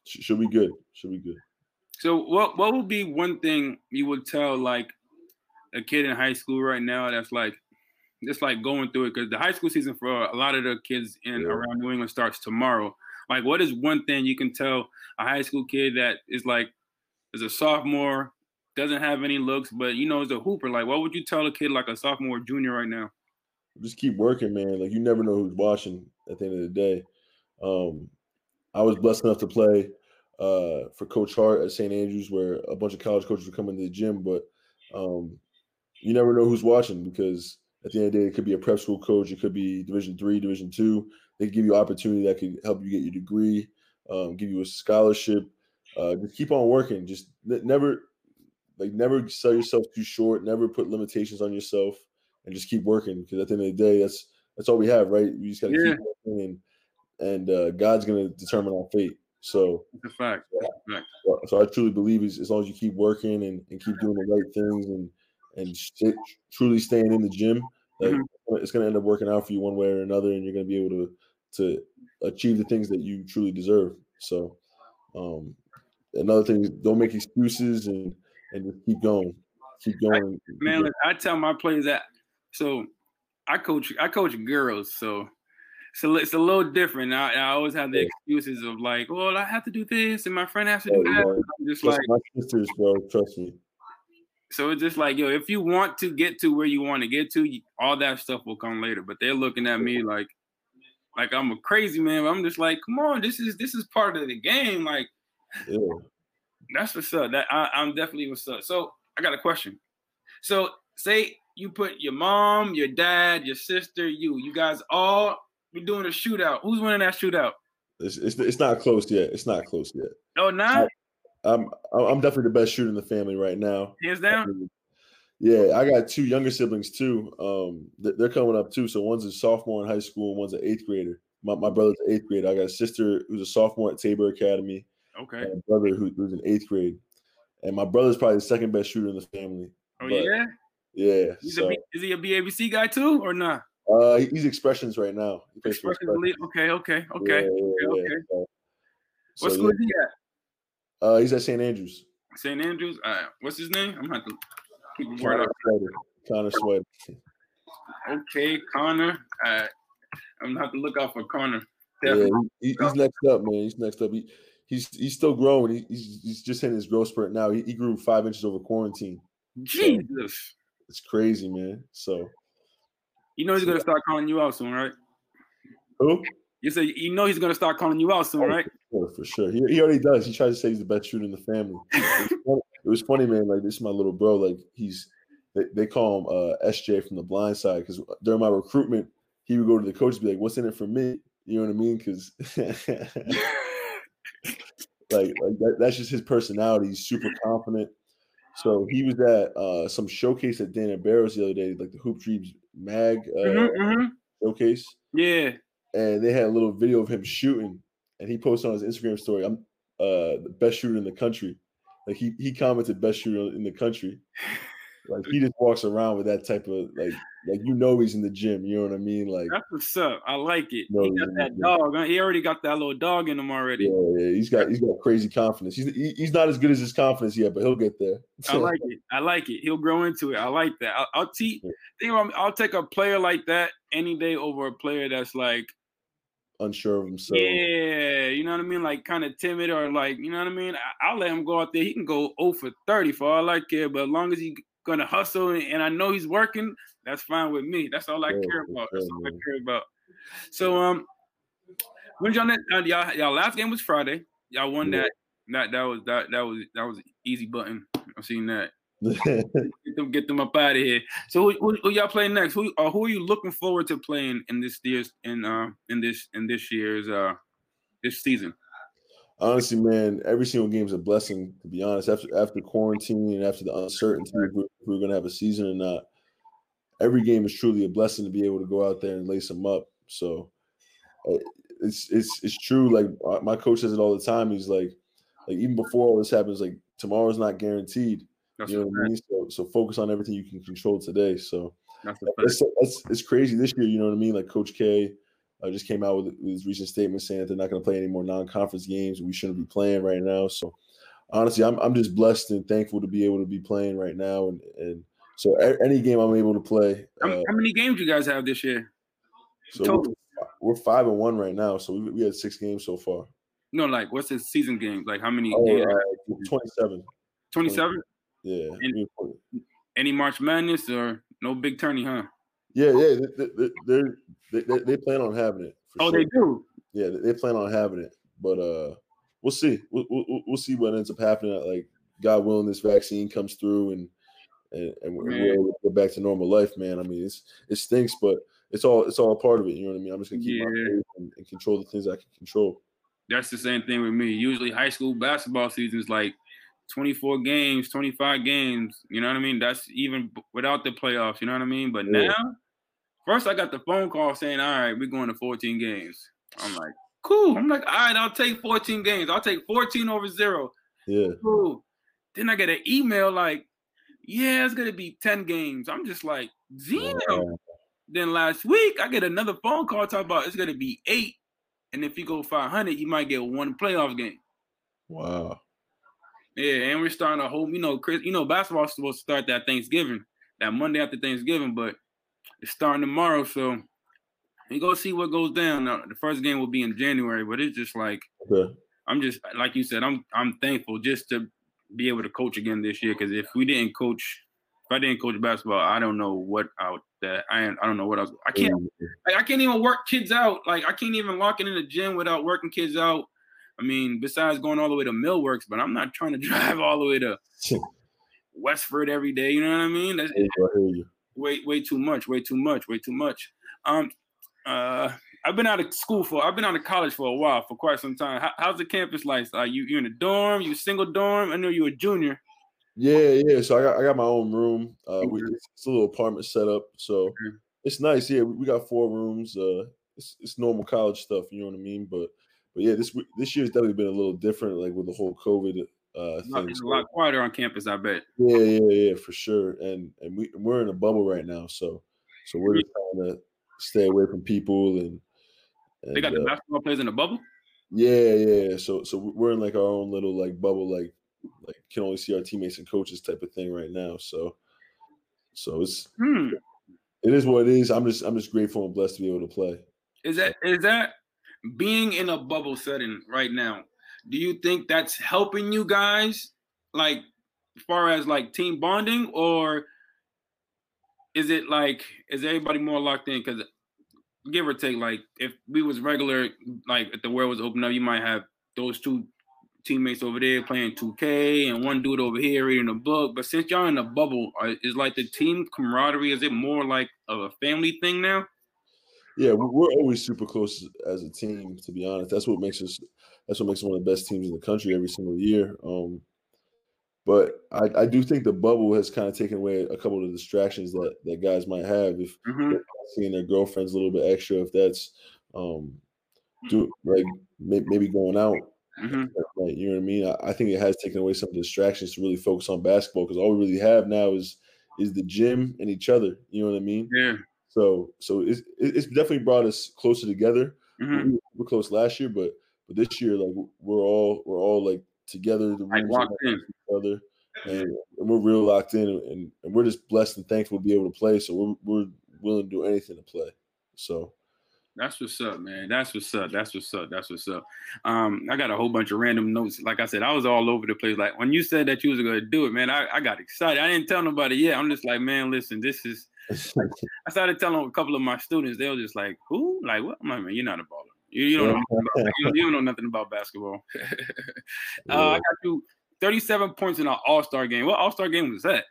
she, she'll be good. She'll be good. So what what would be one thing you would tell like a kid in high school right now that's like just like going through it because the high school season for a lot of the kids in Yeah. around New England starts tomorrow. Like, what is one thing you can tell a high school kid that is like is a sophomore, doesn't have any looks, but you know is a hooper? Like, what would you tell a kid like a sophomore, junior right now? Just keep working, man. Like you never know who's watching at the end of the day. Um, I was blessed enough to play uh, for Coach Hart at St. Andrews, where a bunch of college coaches were coming to the gym, but um, you never know who's watching because at the end of the day, it could be a prep school coach, it could be Division three, Division two. They give you opportunity that could help you get your degree, um, give you a scholarship. Uh, just keep on working. Just ne- never, like, never sell yourself too short. Never put limitations on yourself, and just keep working. Because at the end of the day, that's that's all we have, right? We just got to Yeah. keep working, and and uh, God's gonna determine our fate. So, a fact. A fact. so- I truly believe is as long as you keep working and, and keep doing the right things and and truly staying in the gym, like Mhm. it's to end up working out for you one way or another, and you're to be able to to achieve the things that you truly deserve. So, um, another thing is don't make excuses and and just keep going, keep going. keep Man, going. I tell my players that. So I coach. I coach girls. So so it's a little different. I, I always have the Yeah. excuses of like, well, I have to do this, and my friend has to Oh, do that. Just like, my sisters, bro. Trust me. so it's just like, yo, if you want to get to where you want to get to, all that stuff will come later. But they're looking at me like, like I'm a crazy man. But I'm just like, come on, this is this is part of the game. Like Yeah. that's what's up. That I, I'm definitely what's up. So I got a question. So say you put your mom, your dad, your sister, you, you guys all be doing a shootout. Who's winning that shootout? It's, it's it's not close yet. It's not close yet. Oh, not I'm I'm definitely the best shooter in the family right now. hands down. Yeah, I got two younger siblings too. Um, they're coming up too. So one's a sophomore in high school, and one's an eighth grader. My, my brother's an eighth grader. I got a sister who's a sophomore at Tabor Academy, Okay. and a brother who, who's in eighth grade. And my brother's probably the second best shooter in the family. Oh but- yeah. Yeah. So B, is he a BABC guy too or not? uh, he's expressions right now. He plays for Expressions elite. Okay. Okay. Yeah, Okay. yeah, okay. So- so, What school yeah. is he at? Uh, he's at St. Andrews. St. Andrews. Uh, what's his name? I'm gonna have to keep a word Connor. Swider. Connor. Okay, Connor. Uh, I'm gonna have to look out for Connor. Yeah, Definitely. he, he- he's next up, man. He's next up. He, he's he's still growing. He, he's he's just hitting his growth spurt now. He, he grew five inches over quarantine. Jesus. It's crazy, man. So You know he's gonna start calling you out soon, right? who? You say you know he's gonna start calling you out soon, right? Oh, for sure. He, he already does. He tries to say he's the best shooter in the family. It was funny, it was funny, man. Like this is my little bro. Like he's they, they call him uh, SJ from the blind side because during my recruitment, he would go to the coach and be like, "What's in it for me?" You know what I mean? Because like like that, that's just his personality. He's super confident. So he was at uh, some showcase at Dana Barros the other day, like the Hoop Dreams mag uh, Mhm, mhm. showcase, Yeah. and they had a little video of him shooting, and he posted on his Instagram story, "I'm uh, the best shooter in the country." Like he he commented, "Best shooter in the country." Like he just walks around with that type of like like you know he's in the gym. You know what I mean? Like That's what's up. I like it. No, he got that dog. huh? He already got that little dog in him already. yeah, yeah, he's got he's got crazy confidence. He's he, he's not as good as his confidence yet, but he'll get there. I like it. I like it. He'll grow into it. I like that. I'll, I'll teach. Think about, I'll take a player like that any day over a player that's like, unsure of himself. yeah, you know what I mean, like kind of timid or like, you know what I mean. I, I'll let him go out there. He can go 0 for 30 for all I care. But as long as he's gonna hustle and, and I know he's working, that's fine with me. That's all I Yeah, care about. That's all I care about. So um, when y'all next, uh, y'all y'all last game was Friday. Y'all won Yeah. that. That that was that that was that was easy button. I've seen that. Get them, get them up out of here. So who, who, who y'all playing next? Who uh, who are you looking forward to playing in this year's in uh in this in this year's uh this season? Honestly, man, every single game is a blessing. To be honest, after after quarantine and after the uncertainty if we're, if we're going to have a season or not, every game is truly a blessing to be able to go out there and lace them up. So uh, it's it's it's true. Like uh, my coach says it all the time. He's like, like even before all this happens, like tomorrow's not guaranteed. That's You know what I mean? So so focus on everything you can control today. So That's it's, it's, it's crazy this year. You know what I mean? Like Coach K uh, just came out with, with his recent statement saying that they're not going to play any more non-conference games. We shouldn't be playing right now. So honestly, I'm I'm just blessed and thankful to be able to be playing right now. And and so a- any game I'm able to play. How, Uh, how many games do you guys have this year? so total? we're, we're five and one right now. So we, we had six games so far. No, like what's the season games? Like how many? Oh, games? uh, 27. Twenty-seven. Yeah. Were- Any March Madness or no Big Tourney, huh? Yeah, yeah. They, they, they, they, plan on having it. Oh, sure. they do. yeah, they- plan on having it, but uh, we'll see. We'll, we'll, we'll see what ends up happening. Like God willing, this vaccine comes through and and, and we're, able to get back to normal life, man. I mean, it's it stinks, but it's all it's all a part of it. You know what I mean? I'm just gonna keep my Yeah. faith and, and control the things I can control. That's the same thing with me. Usually, high school basketball season is like 24 games, 25 games. You know what I mean? That's even without the playoffs. You know what I mean? But Yeah. now, first I got the phone call saying, "All right, we're going to 14 games." I'm like, "Cool." I'm like, "All right, I'll take 14 games. I'll take 14 over zero." Yeah, Cool. Then I get an email like, "Yeah, it's gonna be 10 games." I'm just like, "Damn." Wow. Then last week I get another phone call talking about it's gonna be eight, and if you go 500, you might get one playoff game. wow. Yeah, and we're starting a whole, you know, Chris, you know, basketball's supposed to start that Thanksgiving, that Monday after Thanksgiving, but it's starting tomorrow, so we go see what goes down. Now, the first game will be in January, but it's just like Okay. I'm just like you said, I'm I'm thankful just to be able to coach again this year because if we didn't coach, if I didn't coach basketball, I don't know what out that I I don't know what else. I can't like, I can't even work kids out. Like I can't even lock it in the gym without working kids out. I mean, besides going all the way to Millworks, but I'm not trying to drive all the way to Westford every day. You know what I mean? That's I way way too much. Way too much. Way too much. Um, uh, I've been out of school for. I've been out of college for a while, for quite some time. How, how's the campus lifestyle? You you in a dorm? You single dorm? I know you're a junior. Yeah, yeah. So I got I got my own room. Uh, we, it's a little apartment setup, so Okay. it's nice. Yeah, we we got four rooms. Uh, it's it's normal college stuff. You know what I mean? But but yeah, this this year's definitely been a little different, like with the whole COVID uh It's a lot- thing. it's a lot quieter on campus, I bet. yeah, yeah, yeah, for sure. And and we we're in a bubble right now, so so we're just trying to stay away from people and. and They got the uh, basketball players in a bubble. yeah, yeah. So so we're in like our own little like bubble, like like can only see our teammates and coaches type of thing right now. So so it's Hmm. it is what it is. I'm just I'm just grateful and blessed to be able to play. Is that is that being in a bubble setting right now? Do you think that's helping you guys, like, as far as like team bonding, or is it like is everybody more locked in? Because give or take, like if we was regular, like if the world was open up, you might have those two teammates over there playing 2K and one dude over here reading a book. But since y'all in a bubble, are- is like the team camaraderie? Is it more like of a family thing now? Yeah, we- we're always super close as a team. To be honest, that's what makes us that's what makes us one of the best teams in the country every single year. Um, but I, I do think the bubble has kind of taken away a couple of the distractions that, that guys might have if Mhm. seeing their girlfriends a little bit extra, if that's um do like may, maybe going out Mhm. like you know what I mean. I, I think it has taken away some distractions to really focus on basketball because all we really have now is is the gym and each other. You know what I mean? Yeah. So so it's it- it's definitely brought us closer together. Mhm. We were close last year, but but this year like we're all we're all like together. The Like locked in. next to each other, and, and we're real locked in, and, and we're just blessed and thankful to be able to play. So we're we're willing to do anything to play. So That's what's up, man. That's what's up. That's what's up. That's what's up. Um, I got a whole bunch of random notes. Like I said, I was all over the place. Like when you said that you was gonna do it, man, I, I got excited. I didn't tell nobody yet. I'm just like, man, listen, this is I started telling a couple of my students, they were just like, who? Like what? I'm like, man, you're not a baller. You, you don't know nothing about, you, you don't know nothing about basketball. uh, I got you 37 points in an all-star game. What all-star game was that?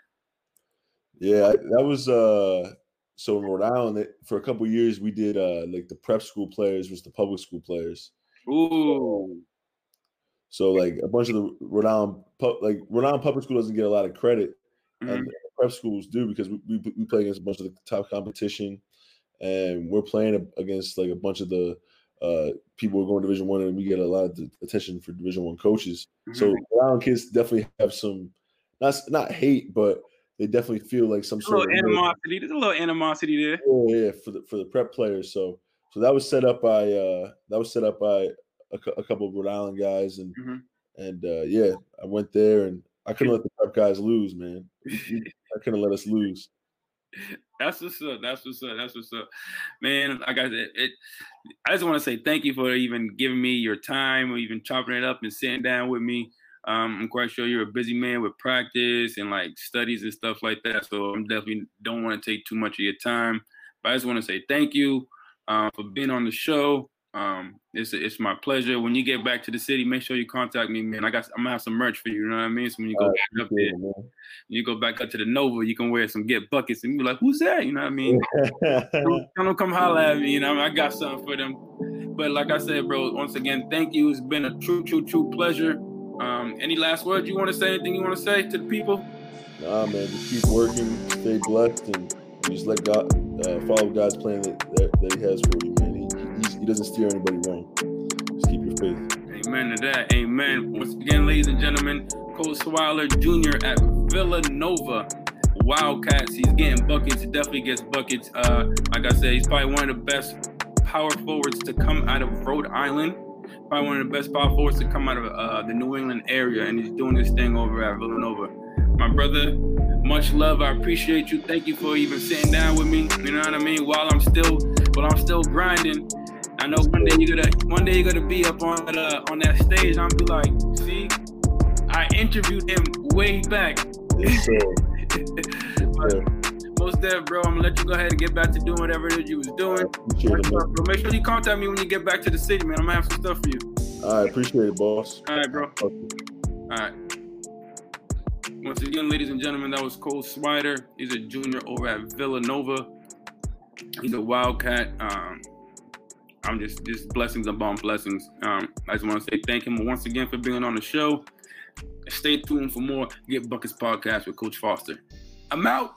Yeah, that was uh so in Rhode Island for a couple years we did uh like the prep school players was the public school players. Ooh. So like a bunch of the Rhode Island like Rhode Island public school doesn't get a lot of credit Mhm. and prep schools do because we, we we play against a bunch of the top competition and we're playing against like a bunch of the uh people who are going division one and we get a lot of the attention for division one coaches. So Mhm. Rhode Island kids definitely have some not not hate but they definitely feel like some sort of animosity. There's a little animosity there. Yeah, yeah, for the for the prep players. So so that was set up by uh that was set up by a, a couple of Rhode Island guys and Mhm. and uh yeah, I went there and I couldn't let the prep guys lose, man. I couldn't let us lose. That's what's up. That's what's up. That's what's up, man. I said, it. I just want to say thank you for even giving me your time, or even chopping it up and sitting down with me. Um, I'm quite sure you're a busy man with practice and like studies and stuff like that. So I'm definitely don't want to take too much of your time. But I just want to say thank you um, for being on the show. Um, it's it's my pleasure. When you get back to the city, make sure you contact me, man. I got I'm gonna have some merch for you. You know what I mean? So when you go Uh, back up there, man. you go back up to the Nova, you can wear some get buckets and be like, "Who's that?" You know what I mean? Come, come come holler at me. You know, I got something for them. But like I said, bro, once again, thank you. It's been a true, true, true pleasure. Um, any last words you want to say? Anything you want to say to the people? nah, man, just keep working, stay blessed, and, and just let God uh, follow God's plan that, that, that He has for you, man. He, he, doesn't steer anybody wrong. Just keep your faith. Amen to that. Amen. Once again, ladies and gentlemen, Cole Swider Jr. at Villanova. Wildcats. He's getting buckets. He definitely gets buckets. Uh, like I said, he's probably one of the best power forwards to come out of Rhode Island. Probably one of the best power forwards to come out of uh, the New England area, and he's doing his thing over at Villanova. My brother, much love. I appreciate you. Thank you for even sitting down with me. You know what I mean? While I'm still, while I'm still grinding. I know one day you're gonna, one day you're gonna be up on that, uh, on that stage. I'll be like, see, I interviewed him way back. Yes, sir. Most there, bro. I'm gonna let you go ahead and get back to doing whatever it is you was doing. it. Bro, make sure you contact me when you get back to the city, man. I'm gonna have some stuff for you. All right, appreciate it, boss. All right, bro. All right. Once again, ladies and gentlemen, that was Cole Swider. He's a junior over at Villanova. He's a Wildcat. Um, I'm just just blessings upon blessings. Um, I just want to say thank him once again for being on the show. Stay tuned for more Get Buckets podcast with Coach Foster. I'm out.